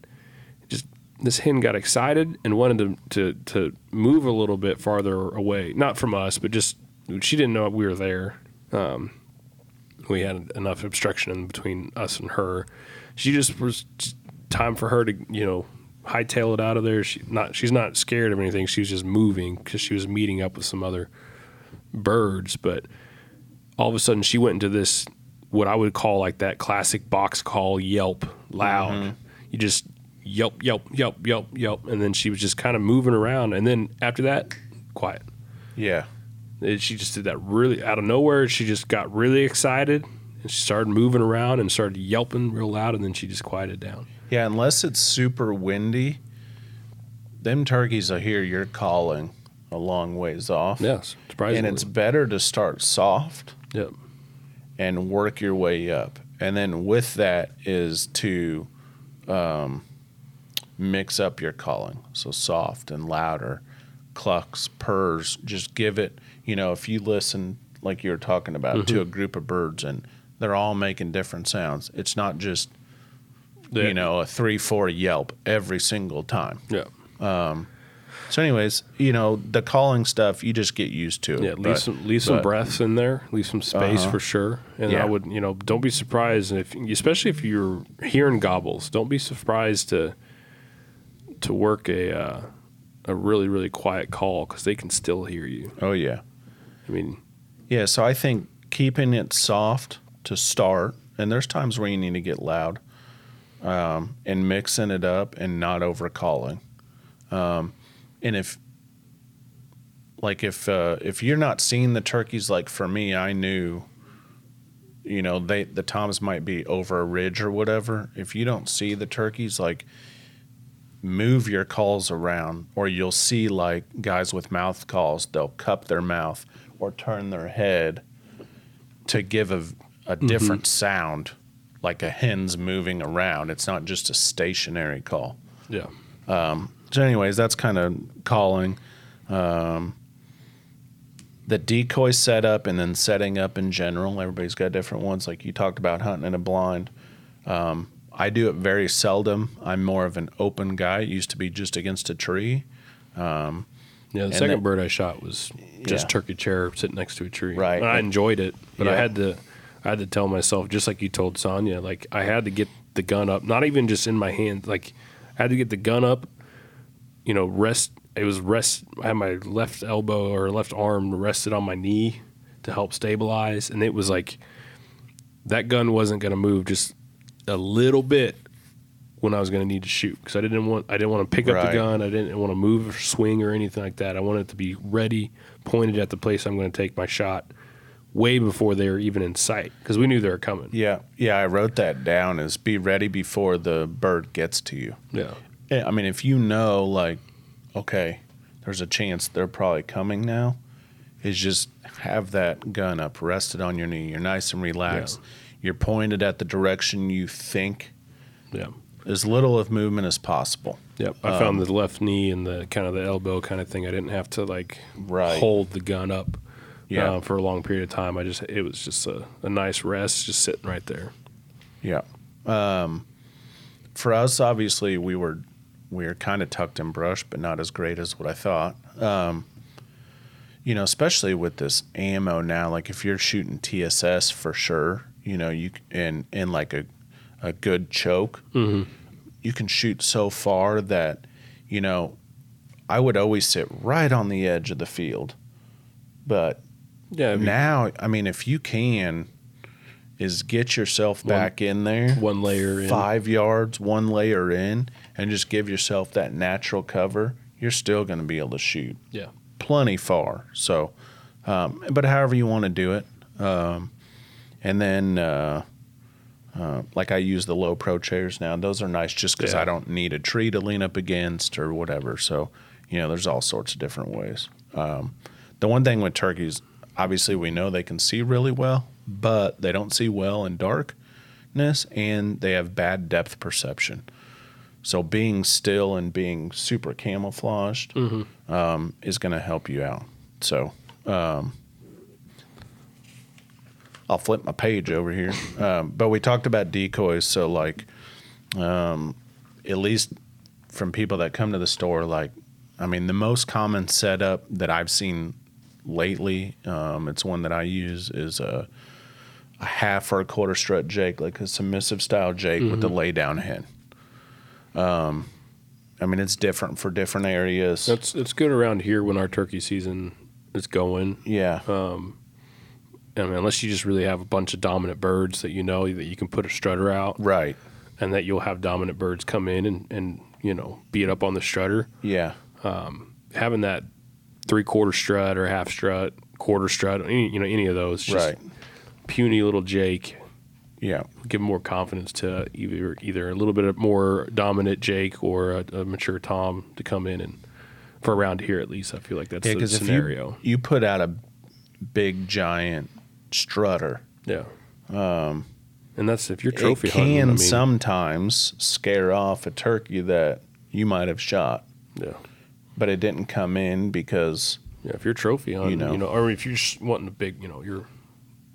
this hen got excited and wanted to, to to move a little bit farther away, not from us, but just she didn't know we were there. Um, we had enough obstruction in between us and her. She just was just time for her to you know hightail it out of there. She not she's not scared of anything. She was just moving because she was meeting up with some other birds. But all of a sudden, she went into this what I would call like that classic box call yelp loud. You just yelp, yelp, yelp, yelp, yelp, and then she was just kind of moving around. And then after that, quiet.
Yeah.
And she just did that really out of nowhere. She just got really excited and she started moving around and started yelping real loud, and then she just quieted down.
Yeah, unless it's super windy, them turkeys I hear you're calling a long ways off.
Yes, surprisingly.
And it's better to start soft
yep.
and work your way up. And then with that is to um, mix up your calling. So soft and louder, clucks, purrs. Just give it, you know, if you listen, like you were talking about, to a group of birds and they're all making different sounds, it's not just,
Yeah.
you know, a three, four yelp every single time.
Yeah.
So, anyways, you know, the calling stuff, you just get used to it.
Yeah, leave
but-
some leave some breaths in there, leave some space
Uh-huh.
for sure. And
Yeah.
I would, you know, don't be surprised if, especially if you're hearing gobbles, don't be surprised to to work a uh, a really really quiet call because they can still hear you.
Oh, yeah.
I mean,
Yeah, so I think keeping it soft to start, and there's times where you need to get loud, um, and mixing it up and not over calling. Um, and if, like, if uh, if you're not seeing the turkeys, like for me, I knew, you know, they the toms might be over a ridge or whatever. If you don't see the turkeys, like, move your calls around, or you'll see like guys with mouth calls, they'll cup their mouth or turn their head to give a, a different sound, like a hen's moving around. It's not just a stationary call.
yeah,
So, anyways, that's kind of calling. Um, the decoy setup and then setting up in general. Everybody's got different ones. Like you talked about hunting in a blind. Um, I do it very seldom. I'm more of an open guy. It used to be just against a tree.
Um, yeah. The second
then-
bird I shot was just
Yeah.
turkey chair sitting next to a tree.
Right.
And I enjoyed it, but I had to I had to tell myself just like you told Sonya, like I had to get the gun up, not even just in my hand, like I had to get the gun up. You know, rest. It was rest. I had my left elbow or left arm rested on my knee to help stabilize, and it was like that gun wasn't going to move just a little bit when I was going to need to shoot because I didn't want I didn't want to pick up
Right.
the gun. I didn't want to move or swing or anything like that. I wanted it to be ready, pointed at the place I'm going to take my shot, way before they were even in sight because we knew they were coming.
Yeah, yeah. I wrote that down. Is be ready before the bird gets to you.
Yeah,
Yeah, I mean, if you know, like, okay, there's a chance they're probably coming now, is just have that gun up, rested on your knee. You're nice and relaxed. You're pointed at the direction you think,
yeah,
as little of movement as possible.
yep. I
Um,
found the left knee and the kind of the elbow kind of thing. I didn't have to like
Right.
hold the gun up.
Yeah.
uh, for a long period of time. I just it was just a, a nice rest, just sitting right there.
Yeah. Um, for us, obviously, we were we were kind of tucked in brush, but not as great as what I thought. Um, you know, especially with this ammo now, like if you're shooting TSS for sure, you know, you and and like a a good choke, you can shoot so far that, you know, I would always sit right on the edge of the field, but
Yeah, I mean,
now, I mean, if you can, is get yourself back in there,
one layer in.
five yards, one layer in, and just give yourself that natural cover. You're still going to be able to shoot
Yeah,
plenty far. So, um, but however you want to do it, um, and then uh, uh, like I use the low pro chairs now. Those are nice just because
Yeah.
I don't need a tree to lean up against or whatever. So, you know, there's all sorts of different ways. Um, the one thing with turkeys, obviously, we know they can see really well, but they don't see well in darkness, and they have bad depth perception. So being still and being super camouflaged um, is going to help you out. So um, I'll flip my page over here. Um, but we talked about decoys. So like, um, at least from people that come to the store, like, I mean, the most common setup that I've seen lately, um, it's one that I use is a, a half or a quarter strut jake, like a submissive style jake with a lay down head. Um, I mean, it's different for different areas.
That's it's good around here when our turkey season is going.
yeah.
I mean, unless you just really have a bunch of dominant birds that you know that you can put a strutter out,
right.
and that you'll have dominant birds come in and and you know beat up on the strutter.
Yeah.
Um, having that three quarter strut or half strut, quarter strut, any, you know any of those, just
Right.
puny little Jake,
Yeah.
give more confidence to either either a little bit more dominant Jake or a, a mature Tom to come in and for around here at least, I feel like that's
Yeah,
the
if you,
scenario.
you put out a big giant strutter,
yeah. Um, and that's if you're
it
trophy
can
hunting. I mean,
sometimes scare off a turkey that you might have shot,
yeah.
but it didn't come in because
Yeah, if you're trophy hunting,
know.
you know, or if you're just wanting a big, you know, you're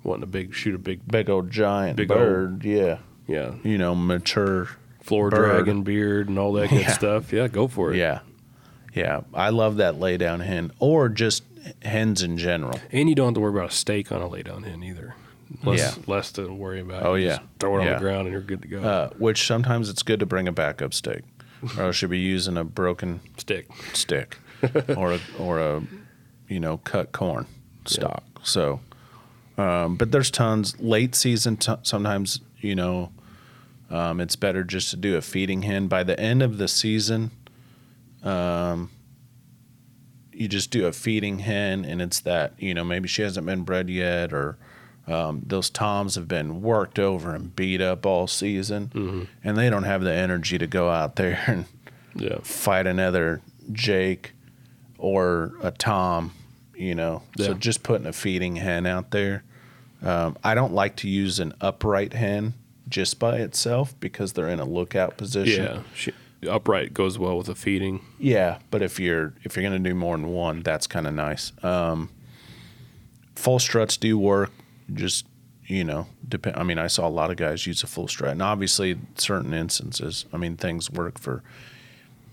wanting a big shoot a big,
big old giant
Big old-
bird, yeah,
yeah,
you know, mature,
floor
Bird.
dragon beard and all that good
Yeah.
stuff. Yeah, go for it.
yeah, yeah. I love that lay down hen, or just hens in general.
and you don't have to worry about a stake on a lay down hen either. Less,
Yeah.
less to worry about.
Oh,
You
yeah.
throw it on the ground and you're good to go.
Uh, which sometimes it's good to bring a backup stick, or else you'll be using a broken
Stick.
stick or a or a you know cut corn stock. So, um, but there's tons late season. T- sometimes you know um, it's better just to do a feeding hen. By the end of the season, um, you just do a feeding hen, and it's that you know maybe she hasn't been bred yet, or um, those toms have been worked over and beat up all season, and they don't have the energy to go out there and
Yeah.
fight another Jake or a Tom, you know. So just putting a feeding hen out there. Um, I don't like to use an upright hen just by itself because they're in a lookout position.
Yeah. She, upright goes well with the feeding.
Yeah, but if you're if you're gonna do more than one, that's kind of nice. Um, full struts do work. Just you know, depend. I mean, I saw a lot of guys use a full strut, and obviously, certain instances, I mean, things work for.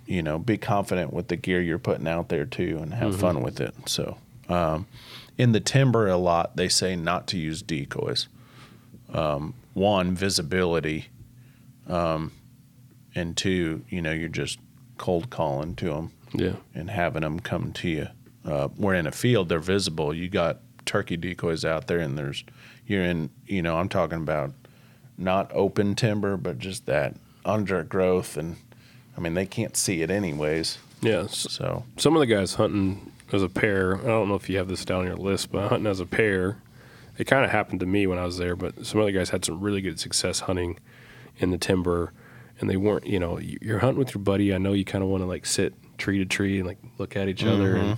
You know, be confident with the gear you're putting out there too, and have fun with it. So, um, in the timber, a lot they say not to use decoys. Um, one, visibility, um, and two, you know, you're just cold calling to them
Yeah.
and having them come to you. Uh, we're in a field; they're visible. You got turkey decoys out there, and there's you're in. You know, I'm talking about not open timber, but just that undergrowth, and I mean they can't see it anyways.
Yeah.
So
some of the guys hunting as a pair, I don't know if you have this down your list, but hunting as a pair, it kind of happened to me when I was there. But some other guys had some really good success hunting in the timber, and they weren't. You know, you- you're hunting with your buddy. I know you kind of want to like sit tree to tree and like look at each other and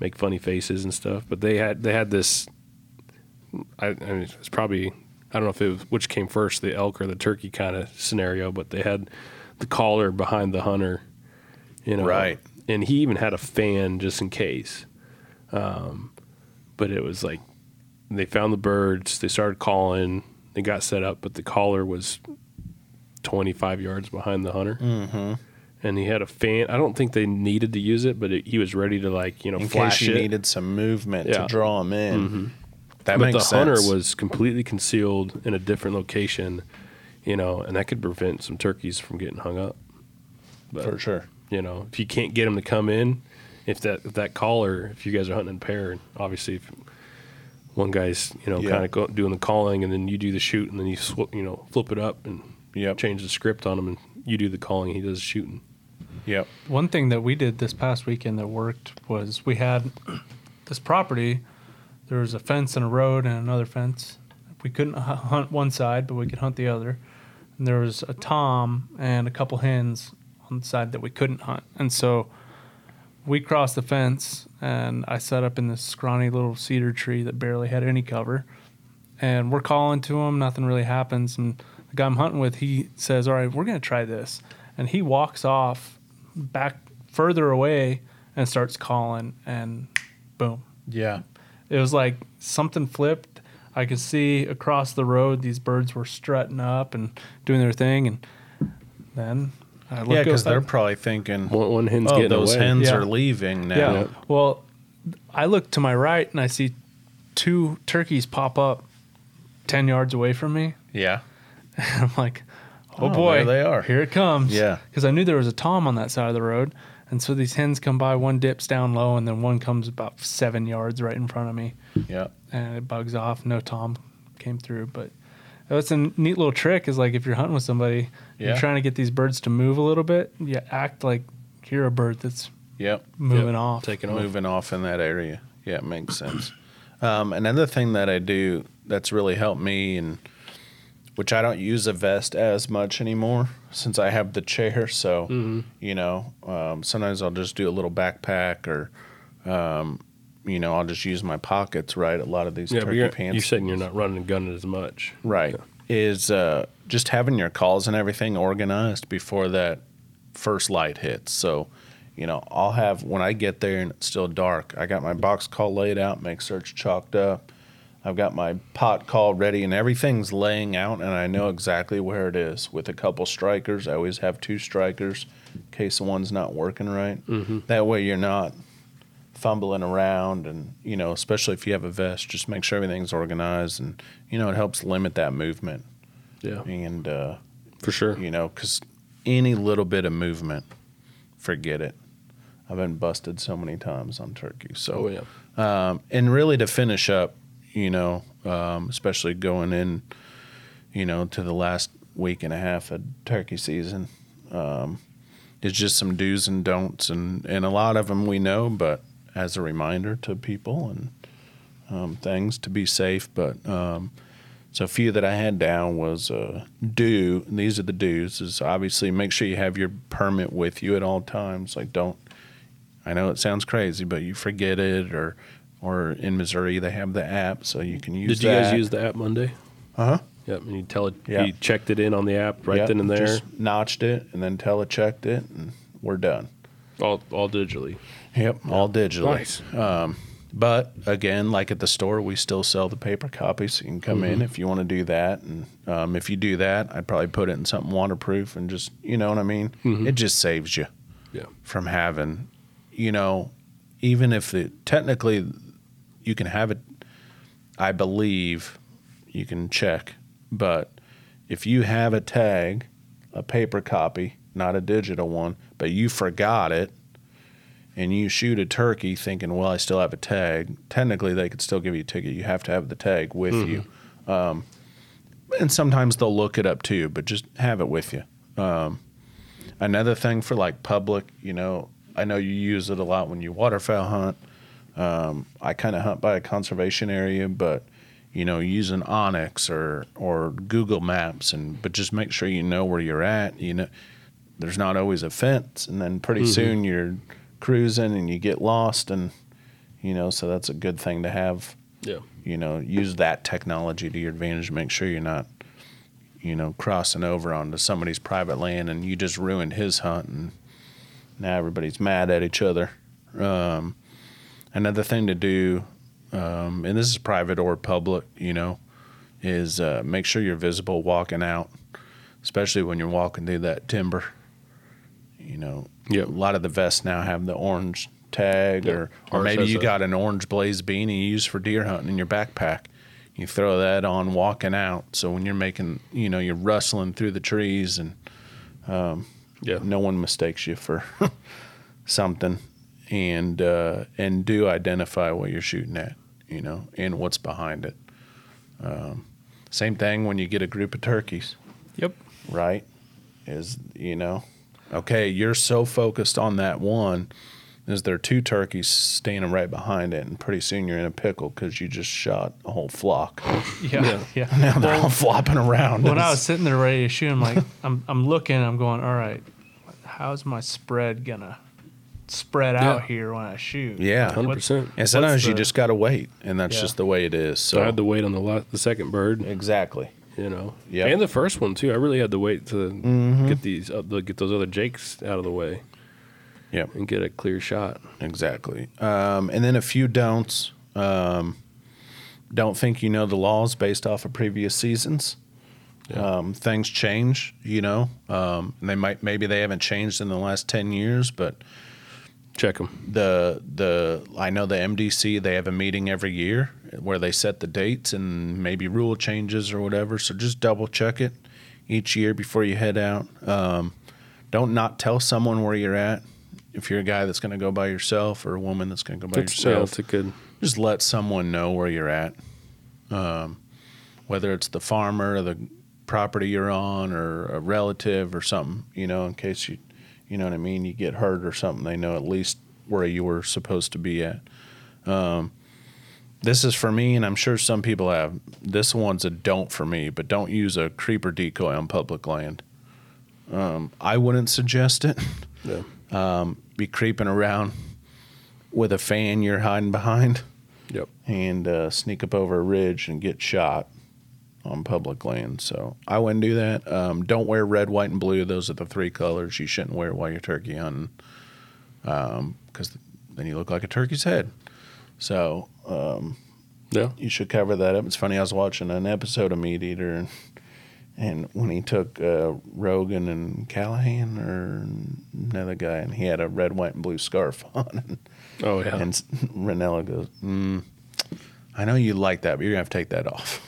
make funny faces and stuff. But they had they had this. I, I mean, it's probably I don't know if it was which came first, the elk or the turkey kind of scenario, but they had the collar behind the hunter. You know,
Right.
and he even had a fan just in case. Um, but it was like they found the birds, they started calling, they got set up, but the caller was 25 yards behind the hunter. Mm-hmm. And he had a fan. I don't think they needed to use it, but it, he was ready to like you know
in
flash
case you
it.
needed some movement
Yeah. Mm-hmm.
to draw him in, that
but
makes
the
sense.
hunter was completely concealed in a different location, you know, and that could prevent some turkeys from getting hung up. But
for sure.
you know, if you can't get them to come in, if that if that caller, if you guys are hunting in pair, and obviously if one guy's you know
Yeah.
kind of doing the calling, and then you do the shoot, and then you sw- you know flip it up and
Yep.
change the script on him, and you do the calling, he does the shooting.
Yep.
One thing that we did this past weekend that worked was we had this property. There was a fence and a road and another fence. We couldn't hunt one side, but we could hunt the other. And there was a tom and a couple hens on the side that we couldn't hunt. And so we crossed the fence, and I set up in this scrawny little cedar tree that barely had any cover. And we're calling to them, nothing really happens. And the guy I'm hunting with, he says, All right, we're going to try this. And he walks off back further away and starts calling, and boom.
Yeah.
It was like something flipped. I could see across the road these birds were strutting up and doing their thing. And then I look
Yeah, because they're probably thinking,
One, one hen's
"Oh,
getting
those
away.
hens
Yeah.
are leaving now."
Yeah. Well, I look to my right and I see two turkeys pop up 10 yards away from me.
Yeah.
And I'm like, oh, boy,
there they are.
Here it comes.
Yeah.
Because I knew there was a tom on that side of the road. And so these hens come by, one dips down low, and then one comes about seven yards right in front of me.
Yeah.
And it bugs off. No tom came through. But that's a neat little trick is like if you're hunting with somebody,
Yeah.
you're trying to get these birds to move a little bit, you act like you're a bird that's
Yep.
moving
Yep.
off.
Taking off.
moving off in that area. Yeah, it makes sense. Um, another thing that I do that's really helped me, and which I don't use a vest as much anymore since I have the chair. So, you know, um, sometimes I'll just do a little backpack or, um, you know, I'll just use my pockets, right? A lot of these
Yeah,
turkey
you're,
pants.
you're saying you're not running and gunning as much.
Right. Is uh, just having your calls and everything organized before that first light hits. So, you know, I'll have when I get there and it's still dark, I got my box call laid out, make search chalked up. I've got my pot call ready and everything's laying out and I know exactly where it is with a couple strikers. I always have two strikers in case one's not working right. That way you're not fumbling around and you know especially if you have a vest just make sure everything's organized and you know it helps limit that movement
Yeah,
and uh,
for sure.
you know because any little bit of movement forget it i've been busted so many times on turkey so
Oh yeah.
um, and really to finish up, you know, um, especially going in, you know, to the last week and a half of turkey season, um, it's just some do's and don'ts, and and a lot of them we know, but as a reminder to people and um, things to be safe. But um, so a few that I had down was uh, do. And these are the do's. Is obviously make sure you have your permit with you at all times. Like don't I know it sounds crazy, but you forget it, or or in Missouri they have the app, so you can use. It.
Did you guys
that.
use the app Monday?
Uh huh.
Yep. And you tell it.
Yeah.
You checked it in on the app right
Yep,
then and there.
Just notched it and then telechecked it, and we're done.
all all digitally.
Yep, all digitally.
Nice.
Um, but again, like at the store, we still sell the paper copies. So you can come
Mm-hmm.
in if you want to do that, and um, if you do that, I'd probably put it in something waterproof and just you know what I mean.
Mm-hmm.
It just saves you
Yeah.
from having, you know, even if it technically you can have it, I believe you can check, but if you have a tag, a paper copy, not a digital one, but you forgot it and you shoot a turkey thinking, well, I still have a tag, technically they could still give you a ticket. You have to have the tag with you. Um, and sometimes they'll look it up too, but just have it with you. Um, another thing for like public, you know, I know you use it a lot when you waterfowl hunt. Um, I kind of hunt by a conservation area, but you know, using onX or or Google Maps, and but just make sure you know where you're at. You know, there's not always a fence, and then pretty soon you're cruising and you get lost, and you know, so that's a good thing to have
Yeah.
you know, use that technology to your advantage. Make sure you're not, you know, crossing over onto somebody's private land and you just ruined his hunt, and now everybody's mad at each other. Um, another thing to do, um, and this is private or public, you know, is uh, make sure you're visible walking out, especially when you're walking through that timber. You know,
Yep.
a lot of the vests now have the orange tag,
Yep.
or or
Ours
maybe you got an orange blaze beanie you use for deer hunting in your backpack. You throw that on walking out, so when you're making, you know, you're rustling through the trees, and
Yeah.
no one mistakes you for something, and uh, and do identify what you're shooting at, you know, and what's behind it. Um, same thing when you get a group of turkeys
Yep.
right? Is you know, okay, you're so focused on that one. Is there two turkeys standing right behind it, and pretty soon you're in a pickle because you just shot a whole flock.
Yeah. Yeah.
Now they're all flopping around.
when I was sitting there ready to shoot, I'm like, I'm, I'm looking, I'm going, all right, how's my spread gonna spread out
Yeah.
here when I shoot?
yeah,
hundred percent.
and sometimes you just got to wait, and that's
Yeah.
just the way it is.
So
So
I had to wait on the la- the second bird.
exactly,
You know.
Yep.
And the first one too. I really had to wait to
Mm-hmm.
get these uh, the- get those other jakes out of the way
Yeah.
and get a clear shot.
exactly. Um, and then a few don'ts. Um, don't think you know the laws based off of previous seasons.
Yeah.
Um, things change, you know. Um, and they might maybe they haven't changed in the last ten years, but
Check them.
the the I know the MDC they have a meeting every year where they set the dates and maybe rule changes or whatever. So just double check it. each year before you head out. Um, don't not tell someone where you're at. If you're a guy that's going to go by yourself or a woman that's going to go by
That's, yeah,
yourself,
that's a good.
just let someone know where you're at. Um, whether it's the farmer or the property you're on or a relative or something, you know, in case you, you know what I mean, you get hurt or something, they know at least where you were supposed to be at. Um, this is for me, and I'm sure some people have. This one's a don't for me, but don't use a creeper decoy on public land. Um, I wouldn't suggest it.
Yeah.
Um, be creeping around with a fan you're hiding behind
Yep.
and uh, sneak up over a ridge and get shot on public land. So I wouldn't do that. Um, don't wear red, white, and blue. Those are the three colors you shouldn't wear while you're turkey hunting because then you look like a turkey's head. So um,
Yeah.
you should cover that up. It's funny. I was watching an episode of MeatEater, and, and when he took uh, Rogan and Callahan or another guy, and he had a red, white, and blue scarf on, and,
Oh yeah.
and Rinella goes, mm, "I know you like that, but you're gonna have to take that off.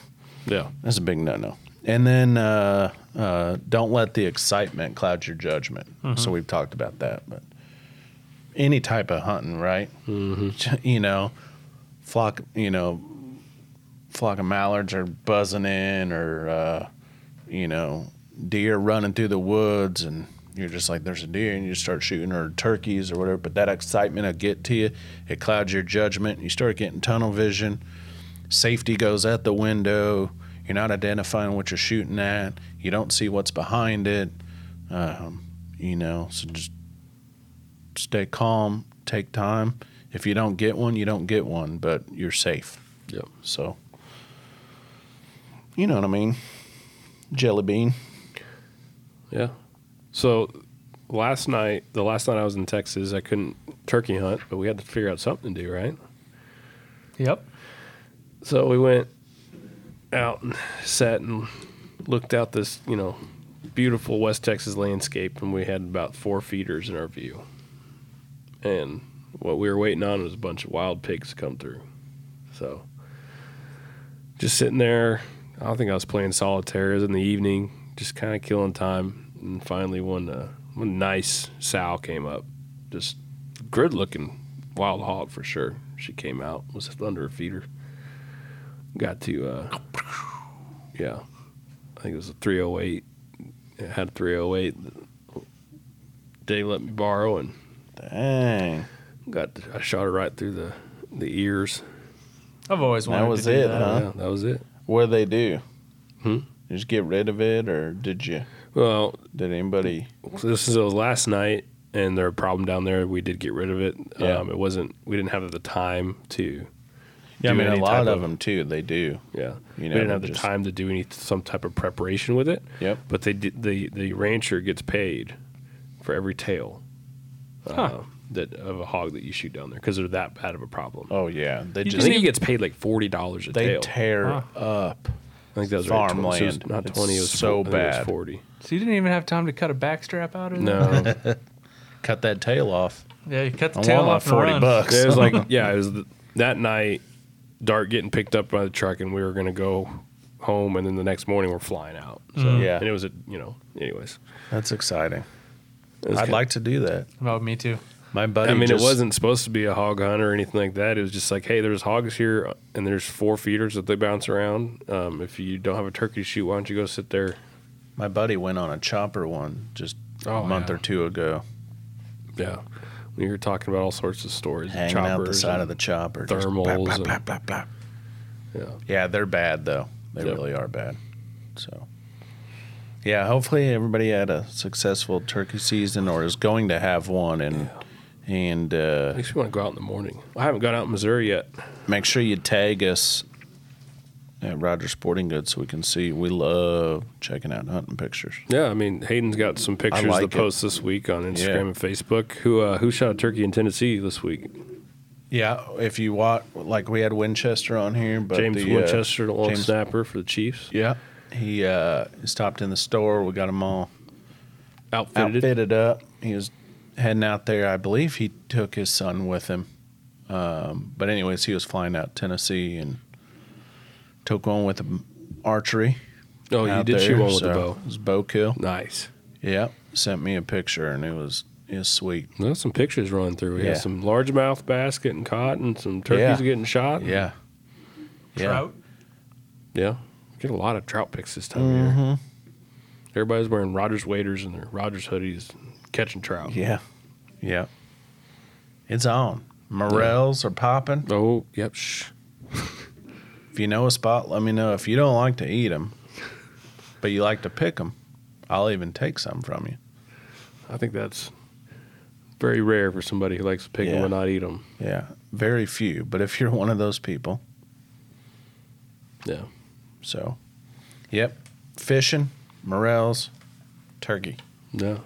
Yeah.
That's a big no-no." And then uh, uh, don't let the excitement cloud your judgment. So we've talked about that, but any type of hunting, right? Mm-hmm. You know, flock, you know, flock of mallards are buzzing in, or uh, you know, deer running through the woods, and you're just like, "There's a deer," and you start shooting, or turkeys, or whatever. But that excitement will get to you. It clouds your judgment. You start getting tunnel vision. Safety goes out the window. You're not identifying what you're shooting at. You don't see what's behind it. Um, you know, so just stay calm, take time. If you don't get one, you don't get one, but you're safe.
Yep.
So, you know what I mean? Jelly bean.
Yeah. So last night, the last night I was in Texas, I couldn't turkey hunt, but we had to figure out something to do, right?
Yep.
So we went out and sat and looked out this, you know, beautiful West Texas landscape, and we had about four feeders in our view. And what we were waiting on was a bunch of wild pigs to come through. So just sitting there, I don't think I was playing solitaire. In the evening, just kind of killing time. And finally, one, uh, one nice sow came up, just good looking wild hog for sure. She came out, was under a feeder got to uh yeah i think it was a 308 it had a 308 that dave let me borrow and
Dang.
got i shot it right through the the ears
I've always wanted.
That was
to do
it,
that.
huh?
yeah that was it
What did they do?
Hmm?
Did you just get rid of it, or did you?
well
Did anybody?
this is was last night and there a problem down there we did get rid of it
Yeah.
um it wasn't we didn't have the time to
Yeah, I
do
mean, a lot
type
of them too. They do.
yeah
You
we didn't have the
just-
time to do any some type of preparation with it
Yep.
but they did the the rancher gets paid for every tail uh, that of a hog that you shoot down there because they're that bad of a problem.
Oh yeah, they
I
just
think he gets paid like forty dollars a
they
tail.
They tear
Huh.
up.
I think that was right, tw- so it was
farmland.
not
It's
twenty. It was
so
fo- I think it was
bad.
forty.
So you didn't even have time to cut a backstrap out of it.
No,
Cut that tail off.
Yeah, you cut the
I
tail
want my
off and
forty
run.
bucks.
it was like yeah, it was the, that night. Dart getting picked up by the truck, and we were gonna go home, and then the next morning we're flying out. So
Mm. Yeah.
and it was a you know, anyways.
That's exciting.
It
I'd
kinda-
like to do that.
About me too.
My buddy.
I mean,
just-
it wasn't supposed to be a hog hunt or anything like that. It was just like, hey, there's hogs here, and there's four feeders that they bounce around. Um, if you don't have a turkey to shoot, why don't you go sit there?
My buddy went on a chopper one just
Oh,
a month
yeah.
or two ago,
Yeah, we were talking about all sorts of stories,
hanging out the
choppers
side of the chopper.
thermals and-
blap, blap, blap.
Yeah,
Yeah, they're bad though. They really are bad. So, yeah, hopefully everybody had a successful turkey season or is going to have one, and and uh,
makes me want to go out in the morning. I haven't gone out in Missouri yet.
make sure you tag us at Roger Sporting Goods so we can see. We love checking out hunting pictures.
Yeah, I mean Hayden's got some pictures
like
to
it.
post this week on Instagram
Yeah.
and Facebook. Who uh, who shot a turkey in Tennessee this week?
Yeah, if you watch, like we had Winchester on here, but
James
the, uh,
Winchester, the long
James-
snapper for the Chiefs,
Yeah, he uh, stopped in the store. We got them all
outfitted.
outfitted up. He was heading out there. I believe he took his son with him. Um, but anyways, he was flying out Tennessee and took one with archery.
Oh, you
out
did shoot one with the
so
bow.
It was bow kill.
Nice.
Yep. Sent me a picture and it was it was sweet.
There's some pictures running through. We
Yeah.
had some largemouth bass getting caught and some turkeys
Yeah.
getting shot.
Yeah. Yeah.
Trout.
Yeah. Get a lot of trout pics this time of year.
Mm-hmm.
Everybody's wearing Rogers waders and their Rogers hoodies, catching trout.
Yeah. Yeah. It's on. Morels are popping.
Oh, yep. Shh.
If you know a spot, let me know. If you don't like to eat them, but you like to pick them, I'll even take some from you.
I think that's very rare for somebody who likes to pick them
Yeah.
and not eat them.
Yeah. Very few. But if you're one of those people,
Yeah.
so, yep. Fishing, morels, turkey.
No.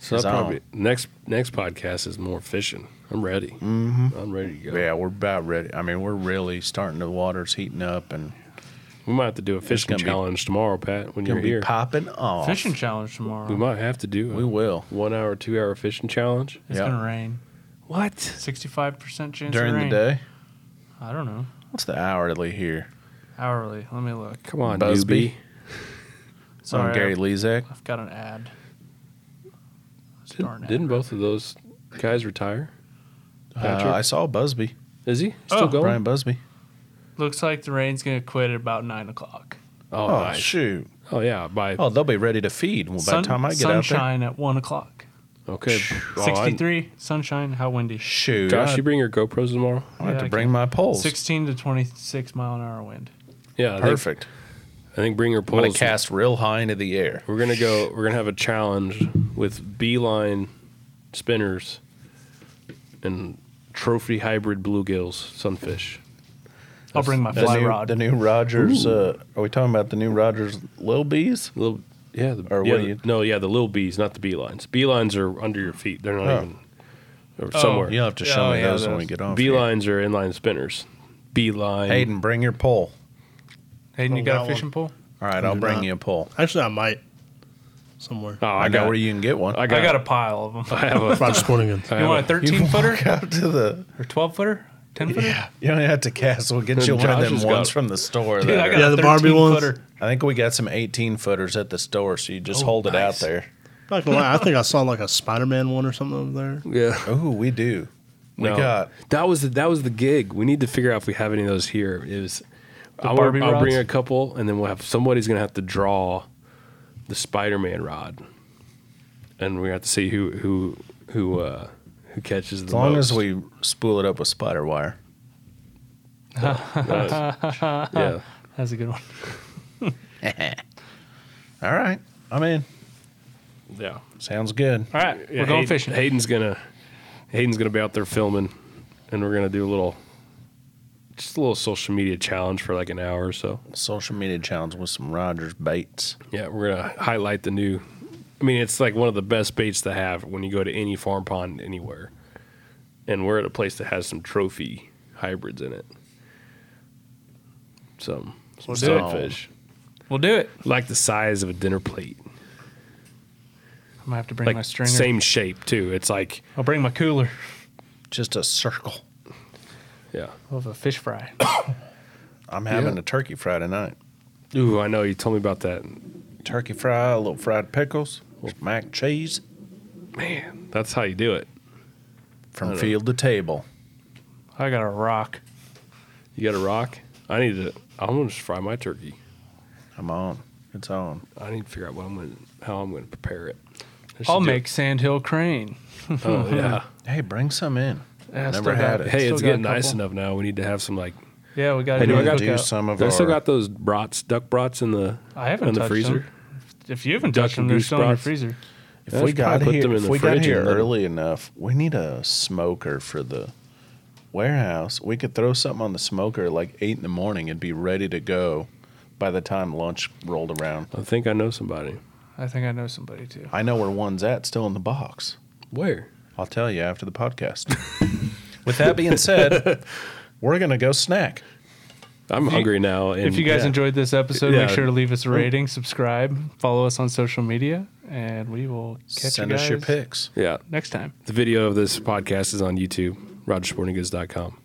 So
It's
I'll
on.
probably next next podcast is more fishing. I'm ready. Mm-hmm. I'm ready to go.
Yeah, we're about ready. I mean, we're really starting. To, the water's heating up and
We might have to do a fishing
gonna be-
challenge tomorrow, Pat. When
gonna
you're
be
here,
popping off.
Fishing challenge tomorrow.
we might have to do. A
We will
one hour, two hour fishing challenge.
It's
Yeah.
gonna rain.
What?
Sixty-five percent chance
during
of
the day.
I don't know.
What's the hourly here?
Hourly. Let me look.
Come on,
Busby.
newbie.
Sorry,
Sorry,
Gary
I've,
Lezak.
I've got an ad.
Didn't, didn't both of those guys retire?
Uh, I saw Busby,
Is he still
Oh,
going?
Bryan Busby.
Looks like the rain's gonna quit at about nine o'clock.
Oh,
Oh,
nice.
shoot!
Oh yeah, by
Oh, they'll be ready to feed by
Sun-
the time I get out there.
sunshine at one o'clock.
okay. Oh, I-
Sixty-three. sunshine. How windy?
Shoot,
Josh,
I,
you bring your GoPros tomorrow?
I have
Yeah,
to
I
bring
can.
my poles.
Sixteen to twenty-six mile an hour wind.
Yeah, I think,
Perfect.
I think bring your poles.
I'm gonna cast real high into the air.
We're gonna go. We're gonna have a challenge with beeline spinners and trophy hybrid bluegills, sunfish.
I'll bring my
The
fly
new,
rod.
the new Rogers. Uh, are we talking about the new Rogers Lil Bees?
Little, yeah, the,
Or
yeah,
what
the-
you-
no, yeah, the little bees, not the beelines. Beelines are under your feet. They're not
Oh.
even or somewhere.
You'll have to show
Oh,
me
yeah,
those when we get off. here.
Beelines are inline spinners. Beeline.
Hayden, bring your pole.
Hayden, you
Oh,
got
got
a
one.
fishing pole?
All right,
I
I'll bring
not.
you a pole.
Actually, I might somewhere.
Oh,
I,
I,
know
got.
where you can get one.
I
I
got.
got a pile of them.
I have a.
Roger Sporting
I
You want a
a-
thirteen footer
Walk out to the.
or twelve footer? Ten footer? Yeah.
You don't have to cast. We'll get you one of them ones from the store.
Dude, I got
Yeah,
a
the Barbie ones.
footer.
I think we got some 18 footers at the store, so you just
Oh,
hold it out there.
Not gonna lie, I think I saw like a Spider-Man one or something over there.
Yeah.
Oh, we do. We
No.
got.
that was the, that was the gig. We need to figure out if we have any of those here. It was. I'll, I'll bring a couple, and then we'll have somebody's gonna have to draw the Spider-Man rod, and we have to see who who who uh, who catches the
As long
most.
as we spool it up with SpiderWire.
yeah.
That's a good one.
All right. I'm in.
Yeah.
Sounds good.
All right,
Yeah,
we're going
Hayden-
fishing.
Hayden's gonna Hayden's gonna be out there filming, and we're gonna do a little, just a little social media challenge for like an hour or so.
Social media challenge with some Rogers baits.
Yeah, we're gonna highlight the new. I mean, it's like one of the best baits to have when you go to any farm pond anywhere, and we're at a place that has some trophy hybrids in it. Some some
We'll do it.
sunfish,
We'll do it.
like the size of a dinner plate,
I might have to bring
like
my stringer.
same shape too. It's like
I'll bring my cooler
Just a circle.
Yeah.
of a fish fry.
I'm having
Yeah.
a turkey fry tonight.
Ooh, I know you told me about that.
Turkey fry, a little fried pickles, some mac and cheese
Man, that's how you do it.
from
I know.
field to table.
I got a rock.
You got a rock. I need to. I'm gonna just fry my turkey.
I'm on. It's on.
I need to figure out what I'm gonna, how I'm gonna prepare it. I should
I'll
do
make Sandhill Crane.
it. Oh yeah.
Hey, bring some in.
Yeah, I
Never
still
had it.
Hey,
still
it's
got a
getting nice
couple.
enough now. We need to have some like.
Yeah, we got
Hey,
to
do I gotta
do
it.
some of
I
our.
still got those brats, duck brats in the
I haven't
in the
touched
freezer.
them. If you haven't
Duck
touched them,
and
they're
goose
still in your
brats.
freezer.
If
Yeah,
we
just
got
probably put
here,
them in
if
the
we got
fridge
here
and let 'em-
early enough, we need a smoker for the warehouse. We could throw something on the smoker like eight in the morning and be ready to go by the time lunch rolled around.
I think I know somebody.
I think I know somebody too.
I know where one's at, still in the box.
Where?
I'll tell you after the podcast. With that being said, we're gonna go snack.
I'm
you-
hungry now. And
If you guys
yeah.
enjoyed this episode,
Yeah.
make sure to leave us a oh. rating, subscribe, follow us on social media, and we will catch
Send
you
us your picks.
yeah,
next time.
the video of this podcast is on YouTube. RogerSportingGoods.com.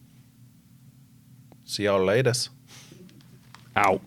See y'all later.
Out.